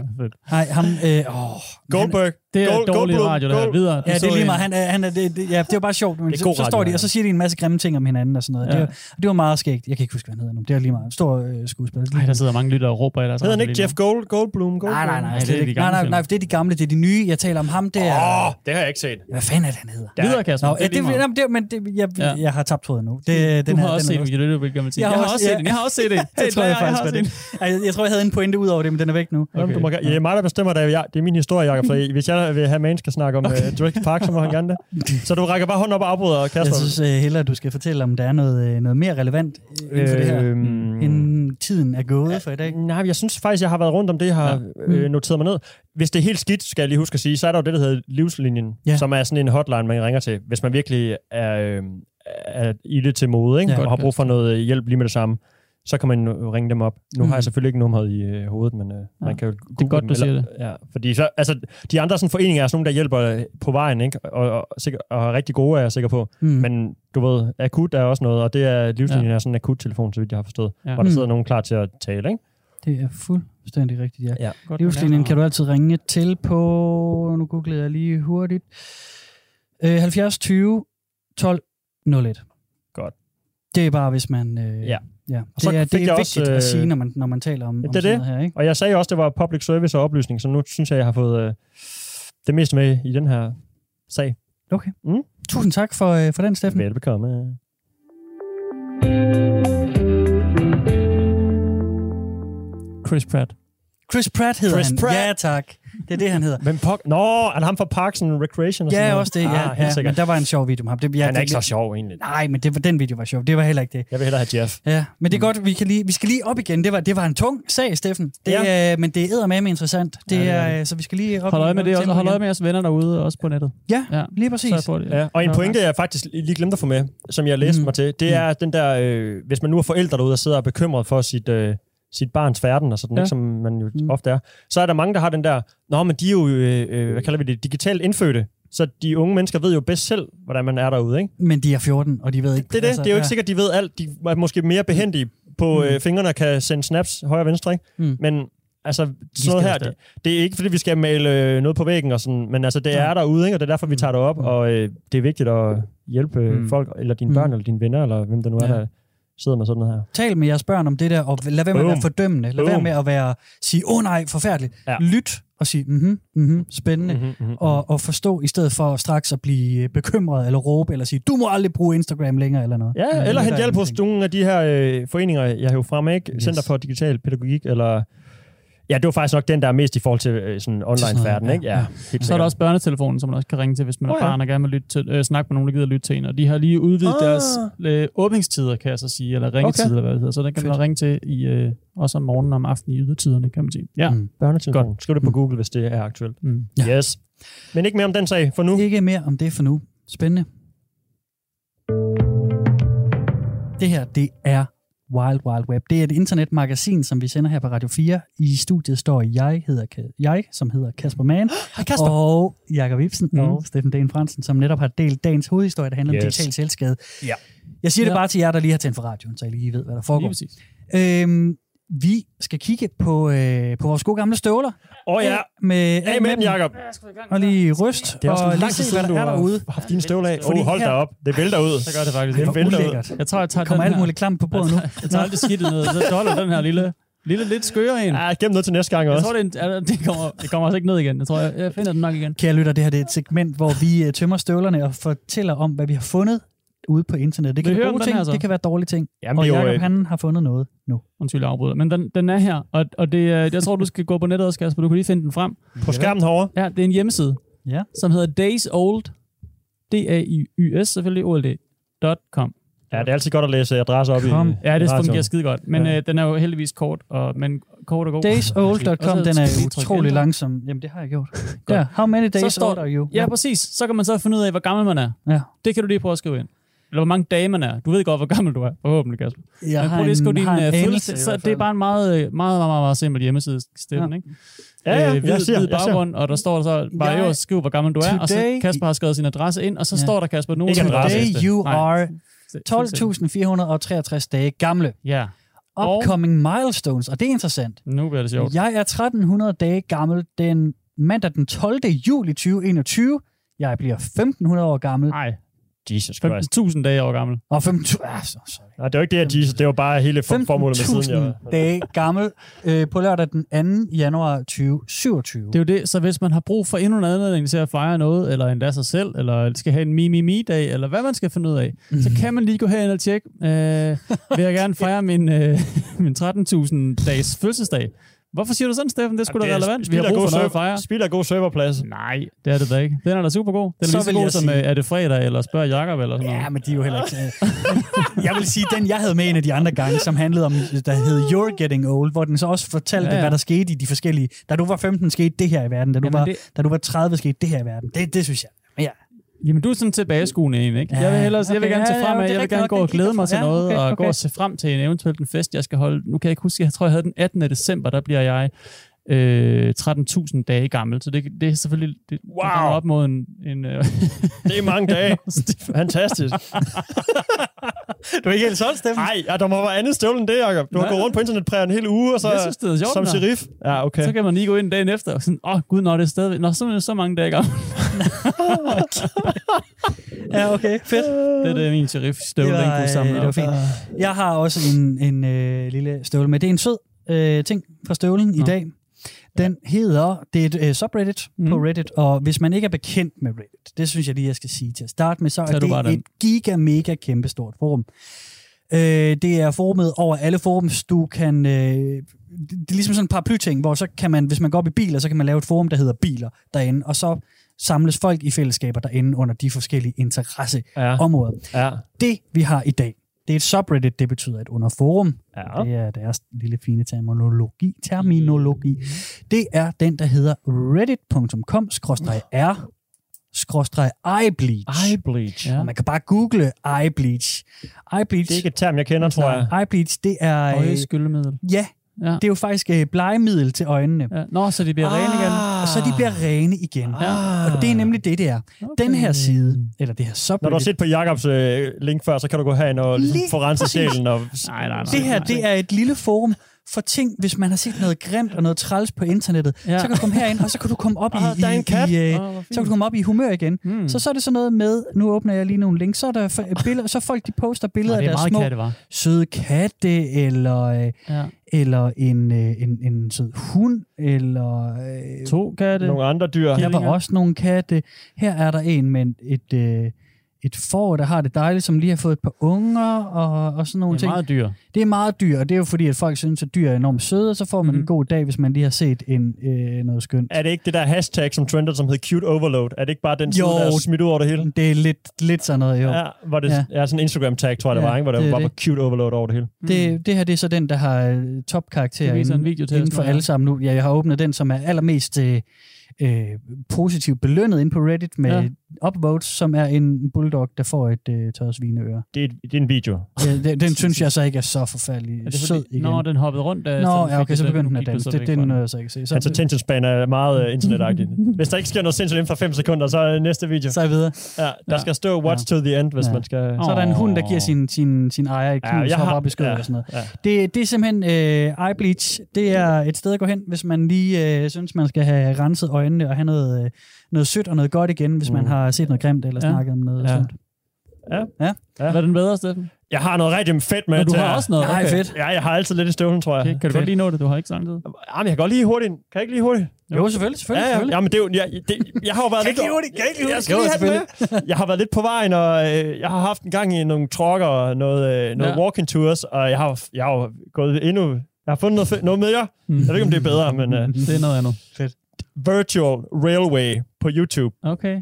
Nej, ham... Øh, åh, Goldberg. Det er Gold- dårlig Goldblum. radio, der er Gold- videre. Du Ja, det er lige meget. Han er, han er, det, det, ja, det er jo bare sjovt. Men Det er så, god så står radio, de, og så siger de en masse grimme ting om hinanden og sådan noget. Ja. Det, var, det var meget skægt. Jeg kan ikke huske, hvad han hedder nu. Det er lige meget. Stor øh, skuespiller. Ej, der sidder mange lyttere og råber i deres Hedder han radio ikke lige Jeff Gold, Goldblum? Goldblum? Nej, nej, nej. Nej, det er de nej, nej, nej, det er de gamle. Det er de nye. Jeg taler om ham der. Åh, oh, det har jeg ikke set. Hvad fanden er det, han hedder? nu. Videre, Kasper. Nå, det er ja, det, jamen, det, men det, jeg, Ja. jeg har tabt tråden nu. Det, Du den har her, også den set er en You Little Bit Gammel Jeg har har også- set den. Jeg har også set den. [LAUGHS] Det tror jeg har faktisk var det. Jeg, jeg tror, jeg havde en pointe ud over det, men den er væk nu. Okay. Du må, ja, det er mig, der bestemmer det. Jeg, det er min historie, Jacob. Så hvis jeg vil have, man skal snakke om okay. uh, Jurassic Park, så må han gerne det. Så du rækker bare hånden op og afbryder, Jeg Kasper. synes uh, hellere, at du skal fortælle, om der er noget, øh, noget mere relevant øh, inden for det her, Øhm, inden tiden er gået for i dag. Nej, jeg synes faktisk, jeg har været rundt om det, jeg har ja. øh, noteret mig ned. Hvis det er helt skidt, skal jeg lige huske at sige, så er der jo det, der hedder livslinjen, Ja. ja. som er sådan en hotline, man ringer til, hvis man virkelig er, øh, er i det til mode, ikke? Ja. Ja, og har brug for noget hjælp lige med det samme. Så kan man jo ringe dem op. Nu Mm. har jeg selvfølgelig ikke nummeret i øh, hovedet, men øh, ja. man kan jo google godt, dem, du siger eller, Ja, fordi så, altså, de andre sådan, foreninger er sådan nogle, der hjælper øh, på vejen, ikke? Og, og, sikker, og er rigtig gode, er jeg sikker på. Mm. Men du ved, akut er også noget, og det er livslinjen ja. er sådan en akut telefon, så vidt jeg har forstået. Ja. Hvor der Mm. sidder nogen klar til at tale, ikke? Det er fuldstændig rigtigt, ja. Ja. Godt, Livslinjen kan du altid ringe til på, nu googlede jeg lige hurtigt, øh, 70 20 12 01. Godt. Det er bare, hvis man... Øh, Ja. Ja. Og så Det er, det er jeg vigtigt også, at øh, sige, når man, når man taler om, om det sådan det. noget her, ikke? Og jeg sagde også, det var public service og oplysning, så nu synes jeg, jeg har fået øh, det meste med i den her sag. Tusind tak for, øh, for den, Steffen. Velbekomme. Chris Pratt. Chris Pratt hedder Chris han. Pratt. Ja, tak. Det er det, han hedder. Men pok- Nå, er det ham fra Parks and Recreation? Og sådan Ja, noget? også det. Ja, Ah, ja, helt men der var en sjov video med ham. Det, ja, Han er det, ikke så sjov, egentlig. Nej, men det var, den video var sjov. Det var heller ikke det. Jeg vil hellere have Jeff. Ja, men det er godt, vi, kan lige, vi skal lige op igen. Det var, det var en tung sag, Steffen. Det, ja. øh, men det er med interessant. Det Ja, det er øh, så vi skal lige op Hold øje med det også, hold øje med jeres venner derude, også på nettet. Ja, Ja. lige præcis. Det. Ja. Og en Ja. pointe, jeg faktisk lige glemte at få med, som jeg læste Mm. mm. mig til, det er den der, øh, hvis man nu er forældre derude og sidder og er bekymret for sit, øh, sit barns færden, og sådan, Ja. ja. ikke, som man jo Mm. mm. ofte er, så er der mange, der har den der, nå, men de er jo, øh, øh, hvad kalder vi det, digitalt indfødte, så de unge mennesker ved jo bedst selv, hvordan man er derude, ikke? Men de er 14, og de ved ikke... Det er det. det er jo ikke sikkert, de ved alt. De er måske mere behendige på Mm. mm. øh, fingrene og kan sende snaps højre og venstre, ikke? Mm. Men altså, sådan noget her, det, det er ikke, fordi vi skal male øh, noget på væggen og sådan, men altså, det Ja. er derude, ikke? Og det er derfor, vi tager det op, Mm. og øh, det er vigtigt at hjælpe øh, Mm. folk, eller dine Mm. børn, eller dine venner, eller hvem der nu er, Ja. der sidder med sådan her. Tal med jeres børn om det der, og lad være med at være fordømmende. Lad være med at være, sige, åh oh, nej, forfærdeligt. Ja. Lyt og sige, mhm, mhm, spændende. Mm-hmm, mm-hmm. Og, og forstå, i stedet for straks at blive bekymret, eller råbe, eller sige, du må aldrig bruge Instagram længere, eller noget. Ja, eller er hente hjælp hos nogle af de her øh, foreninger, jeg har jo frem, ikke? Yes. Center for Digital Pædagogik, eller... Ja, det var faktisk nok den, der er mest i forhold til øh, sådan online-færden, ja. ikke? Ja, Ja. Så er der også børnetelefonen, som man også kan ringe til, hvis man er Åh, ja. barn og gerne vil lytte til, øh, snakke med nogen, der gider lytte til en. Og de har lige udvidet Ah. deres øh, åbningstider, kan jeg så sige, eller ringetider, Okay. eller hvad det hedder. Så den kan man Fedt. ringe til i, øh, også om morgenen og om aftenen i ydertiderne, kan man sige. Ja. Mm. Børnetelefon. Skriv det på Mm. Google, hvis det er aktuelt. Mm. Ja. Yes. Men ikke mere om den sag for nu. Ikke mere om det for nu. Spændende. Det her, det er Wild Wild Web. Det er et internetmagasin, som vi sender her på Radio 4. I studiet står jeg, hedder, Ka- jeg som hedder Kasper Mann, [GASPS] Hej Kasper. og Jakob Ibsen Mm. og Steffen Den Fransen, som netop har delt dagens hovedhistorie, der handler yes. om digital selvskade. Ja. Jeg siger det Ja. bare til jer, der lige har tændt for radioen, så I lige ved, hvad der Lige foregår. præcis. Øhm, vi skal kigge på, øh, på vores gode gamle støvler. Åh oh, ja. Med, Af med den, Jacob. Og lige ryst, Det er også og lang tid siden, du der har derude. haft dine støvler af. Fordi Oh, hold her- da op. Det vælter ud. Så gør det faktisk. Det Det vælter ud. Jeg tror, jeg tager kommer den alt muligt klamt på bordet nu. Jeg tager aldrig skidtet ned. Så holder den her lille, lille lidt skøre en. Ja, gem noget til næste gang Jeg også. tror, det, er en, det, kommer, det kommer altså ikke ned igen. Jeg tror, jeg, jeg finder den nok igen. Kære lytter, det her det er et segment, hvor vi øh, tømmer støvlerne og fortæller om, hvad vi har fundet ude på internettet. Det Vil kan I være gode ting, her så? det kan være dårlige ting. Jamen, og jo, Jacob, øh, han har fundet noget nu. Undskyld, jeg afbryder. Men den, den er her, og, og det, øh, jeg tror, du skal gå på nettet også, Kasper. Du kan lige finde den frem. På skærmen herovre. Ja, det er en hjemmeside, Ja. som hedder Days Old, D-A-Y-S selvfølgelig, O-L-D.com. Ja, det er altid godt at læse adresser op Kom. i Ja, det fungerer skide godt. Men Ja. øh, den er jo heldigvis kort, og, men kort og god. Daysold.com, den er utrolig langsom. Jamen, det har jeg gjort. Ja, how many days står- old are you? Ja, præcis. Så kan man så finde ud af, hvor gammel man er. ja. Det kan du lige prøve at skrive ind. Eller hvor mange dage man er. Du ved godt, hvor gammel du er. Forhåbentlig, Kasper. Jeg Men har prøv lige at skrive din øh, fødselsdag. Så det er bare en meget, øh, meget, meget, meget, meget simpel hjemmeside, Steffen, Ja. ikke? Ja, ja, øh, jeg hvid, ser, hvid jeg ser. baggrund, og der står der så bare, Jeg- jo, skriv, hvor gammel du er, og så Today- Kasper har skrevet sin adresse ind, og så Ja. står der, Kasper, nu Ikke er adresse. Today you are Se- se- 12.463 dage gamle. Ja, Upcoming milestones, og det er interessant. Nu bliver det sjovt. Jeg er 1300 dage gammel den mandag den 12. juli 2021. Jeg bliver 1500 år gammel. Nej, Jesus Christ. 15.000 dage år gammel. Og 15... Ah, så, sorry. Nej, det var ikke det, at Jesus, det var bare hele for, formålet med siden. Jeg, 15.000 dage gammel øh, på lørdag den 2. januar 2027. Det er jo det, så hvis man har brug for endnu en anledning til at fejre noget, eller endda sig selv, eller skal have en mi-mi-mi-dag, eller hvad man skal finde ud af, så kan man lige gå herind og tjekke, øh, vil jeg gerne [LAUGHS] fejre min, øh, [LAUGHS] min 13.000 dages fødselsdag. Hvorfor siger du sådan, Steffen? Det skulle da relevant. Vi har brug for noget at fejre. Spil af god serverplads. Nej, det er det da ikke. Den er da super god. Den er Så lige så god som, sige- øh, er det fredag, eller spørg Jacob, eller sådan noget. Ja, men de er jo heller ikke... [LAUGHS] jeg vil sige, den jeg havde med en af de andre gange, som handlede om, der hed You're Getting Old, hvor den så også fortalte, Ja, ja, ja. ja. hvad der skete i de forskellige... Da du var 15, skete det her i verden. Da du, Jamen, var, det- da du var 30, skete det her i verden. Det, det synes jeg. Men ja. Jamen, du er sådan tilbageskuende en, ikke? Ja, jeg vil, hellere, jeg vil okay, gerne ja, ja, frem af, jeg vil gerne gå og glæde mig til ja, noget, okay, og gå okay. og se frem til en eventuelt en fest, jeg skal holde. Nu kan jeg ikke huske, jeg tror, jeg havde den 18. december, der bliver jeg øh, 13.000 dage gammel, så det, det er selvfølgelig det, Wow. det op mod en... en øh, Det er mange dage. [LAUGHS] Fantastisk. [LAUGHS] Du er ikke helt solgt, Steffen? Nej, ja, der må være andet støvle end det, Jacob. Du har gået rundt på internetpræger en hel uge, og så Jeg synes, det er sjovt, som sheriff. Ja, okay. så kan man lige gå ind dagen efter og sådan, åh oh, gud, nå, det er stadigvæk, nå, så er det så mange dage gammel. [LAUGHS] Ja, okay. Fedt. Det er det, min sheriff støvle, den kunne samle øh, det var fint. Jeg har også en, en øh, lille støvle med. Det er en sød øh, ting fra støvlen Nå. i dag. Den hedder, det er et øh, subreddit mm. på. Reddit, og hvis man ikke er bekendt med Reddit, det synes jeg lige, jeg skal sige til at starte med, så er det et giga, mega kæmpe stort forum. Øh, det er forumet over alle forums, du kan... Øh, det er ligesom sådan en paraply-ting, hvor så kan man, hvis man går op i biler, så kan man lave et forum, der hedder biler derinde, og så samles folk i fællesskaber derinde under de forskellige interesseområder. Ja. Det, vi har i dag, det er et subreddit, det betyder et underforum. Ja. Det er deres lille fine terminologi. terminologi. Det er den, der hedder reddit.com-r eyebleach. Eye bleach. Ja. Og man kan bare google eyebleach. Eyebleach, Det er ikke et term, jeg kender, tror jeg. eyebleach, det er... øh, Øje skyldemiddel. Ja, Ja. det er jo faktisk øh, blegemiddel til øjnene. ja. Nå, så de bliver ah. rene igen. Og så de bliver rene igen. Ja. Og det er nemlig det, det er. Den her side, eller det her Når du har subreddit, set på Jakobs øh, link før, så kan du gå herind og ligesom Lige få renset sjælen. Og... Nej, nej, nej. Det her, det er et lille forum for ting, hvis man har set noget grimt og noget træls på internettet, Ja. så kan du komme herind, og så kan du komme op [LAUGHS] i, Ah, der er en i, kat. i øh, så kan du komme op i humør igen. Hmm. Så så er det sådan noget med, nu åbner jeg lige nogle links, så er der f- [LAUGHS] billeder, så folk de poster billeder Nå, af er deres små katte, var. søde katte, eller, øh, Ja. eller en, øh, en, en sød hund, eller øh, To katte. Nogle andre dyr. her var også nogle katte. Her er der en med et, øh, et får, der har det dejligt, som lige har fået et par unger, og, og sådan nogle Det er ting. meget dyr. Det er meget dyr, og det er jo fordi, at folk synes, at dyr er enormt søde, og så får man mm. Mhm. en god dag, hvis man lige har set en, øh, noget skønt. Er det ikke det der hashtag, som trendede, som hed cute overload? Er det ikke bare den side, Jo. der er smidt ud over det hele? Det er lidt, lidt sådan noget, jo. Ja. Hvor det Ja. ja. er sådan en Instagram-tag, tror jeg, det Ja, var, ikke? hvor det der er var det. bare cute overload over det hele. Det, det her det er så den, der har øh, topkarakter viser en inden, video til inden for ja. alle sammen nu. Ja, jeg har åbnet den, som er allermest øh, øh, positivt belønnet ind på Reddit med Ja. ja. upvotes, som er en bulldog, der får et øh, tørret svineøre. Det er, det er en video. Ja, den, den [LAUGHS] synes jeg så ikke er så forfærdelig Er det sød igen. Nå, den hoppede rundt. Da, Nå, ja, okay, så begyndte den at danse. Det, det er noget, jeg så ikke se. Så, Hans attention span er meget uh, internetagtigt. [LAUGHS] Hvis der ikke sker noget sindssygt inden for 5 sekunder, så er næste video. så er jeg videre. Ja, der Ja. skal stå watch to the end, hvis Ja. man skal... Så er der en hund, der giver sin, sin, sin ejer et knus, ja, hopper op i skødet ja, og sådan noget. Ja. Det, det er simpelthen øh, eye bleach. Det er et sted at gå hen, hvis man lige øh, synes, man skal have renset øjnene og have noget, øh, noget sødt og noget godt igen, hvis mm. man Mm. har set noget grimt eller Ja. snakket om noget Ja. sundt. Hvad er den bedre, Steffen? Jeg har noget rigtig fedt med Men du har jer. også noget. Nej, okay. fedt. Ja, jeg har altid lidt i støvlen, tror jeg. Okay, kan du godt lige nå det? Du har ikke lang tid. Jamen, jeg kan godt lige hurtigt. Kan jeg ikke lige hurtigt? Jo, selvfølgelig, selvfølgelig. Ja, ja. selvfølgelig. Jamen, det er jo, jeg, det, jeg har jo været lidt... ikke lige hurtigt? Kan jeg ikke lige Jeg hurtigt? skal Jo, lige have med. Jeg har været lidt på vejen, og øh, jeg har haft en gang i nogle trucker og noget, øh, noget Ja. ja. walking tours, og jeg har, jeg har jo gået endnu... Jeg har fundet noget, noget mere. Jeg ved ikke, om det er bedre, men øh, Det er noget andet. Virtual Railway på YouTube. Okay.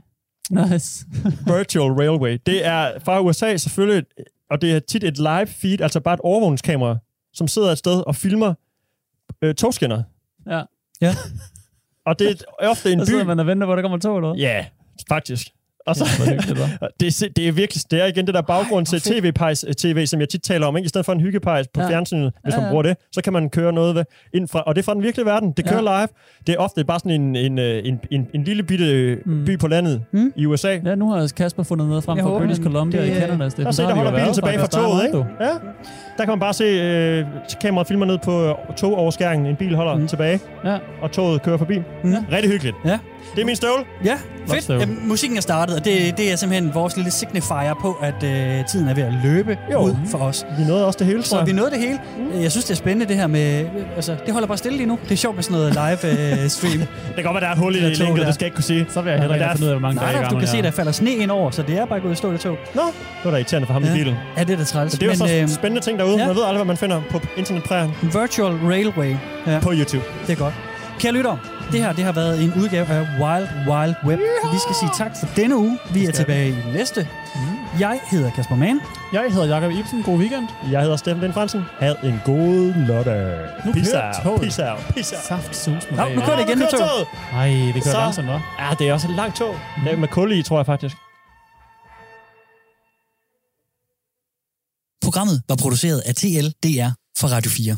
Nice. [LAUGHS] Virtual Railway. Det er fra USA selvfølgelig, og det er tit et live feed, altså bare et overvågningskamera, som sidder et sted og filmer øh, togskinner. Ja. Ja. Og det er ofte en [LAUGHS] by... sidder man og venter på, at der kommer tog eller hvad? Ja, faktisk. Og så, hva'? [LAUGHS] det, er, det er virkelig, det er igen det der baggrund Ej, til hvor tv-pejs-tv, som jeg tit taler om. Ikke? I stedet for en hyggepejs på Ja. fjernsynet, hvis Ja, man ja. bruger det, så kan man køre noget ved, ind fra, og det er fra den virkelige verden. Det kører live. Det er ofte bare sådan en, en, øh, en, en, en lille bitte Mm. by på landet Mm. i USA. Ja, nu har Kasper fundet noget frem Jeg fra British Columbia det- i Canada. Steffen. Der se, der holder bilen tilbage fra toget, ikke? Ja. Der kan man bare se, øh, kameraet filmer ned på øh, togoverskæringen. En bil holder Mm. tilbage, Ja. og toget kører forbi. Mm. Rigtig hyggeligt. Ja. Det er min støvle. Ja, fedt. støv. Jamen, musikken er startet, og det, det er simpelthen vores lille signifier på, at øh, tiden er ved at løbe Jo. ud for os. Vi nåede også det hele, Så jeg. vi nåede det hele. Jeg synes, det er spændende det her med... øh, Altså, det holder bare stille lige nu. Det er sjovt med sådan noget live øh, [LAUGHS] stream. Det kan godt være, der er et hul i Det linket, det skal jeg ikke kunne sige. Så vil jeg hellere Ja, finde ud af, hvor mange Nej, dage du kan se, der der falder sne ind over, så det er bare gået i stå, det tog. Nå, det var da irriterende for ham Ja. i bilen. Ja, det er da træls. Men det er jo så øhm, spændende ting derude. ja. Man ved aldrig, hvad man finder på internetprægen Virtual Railway. Ja, på YouTube. det er godt. Kære lytter, det her det har været en udgave af Wild Wild Web. Vi skal sige tak for denne uge. Vi er tilbage i næste. Jeg hedder Kasper Mann. Jeg hedder Jakob Ibsen. God weekend. Jeg hedder Steffen Lind Fransen. Had en god lørdag. Nu Peace kører out. toget. Peace out. Peace out. Saft sus med Nå, nu kører det igen med kører tog. toget. Ej, det kører Så- langsomt, hva'? Ja, det er også et langt tog. Det er med kul i, tror jeg faktisk. Programmet var produceret af TLDR for Radio 4.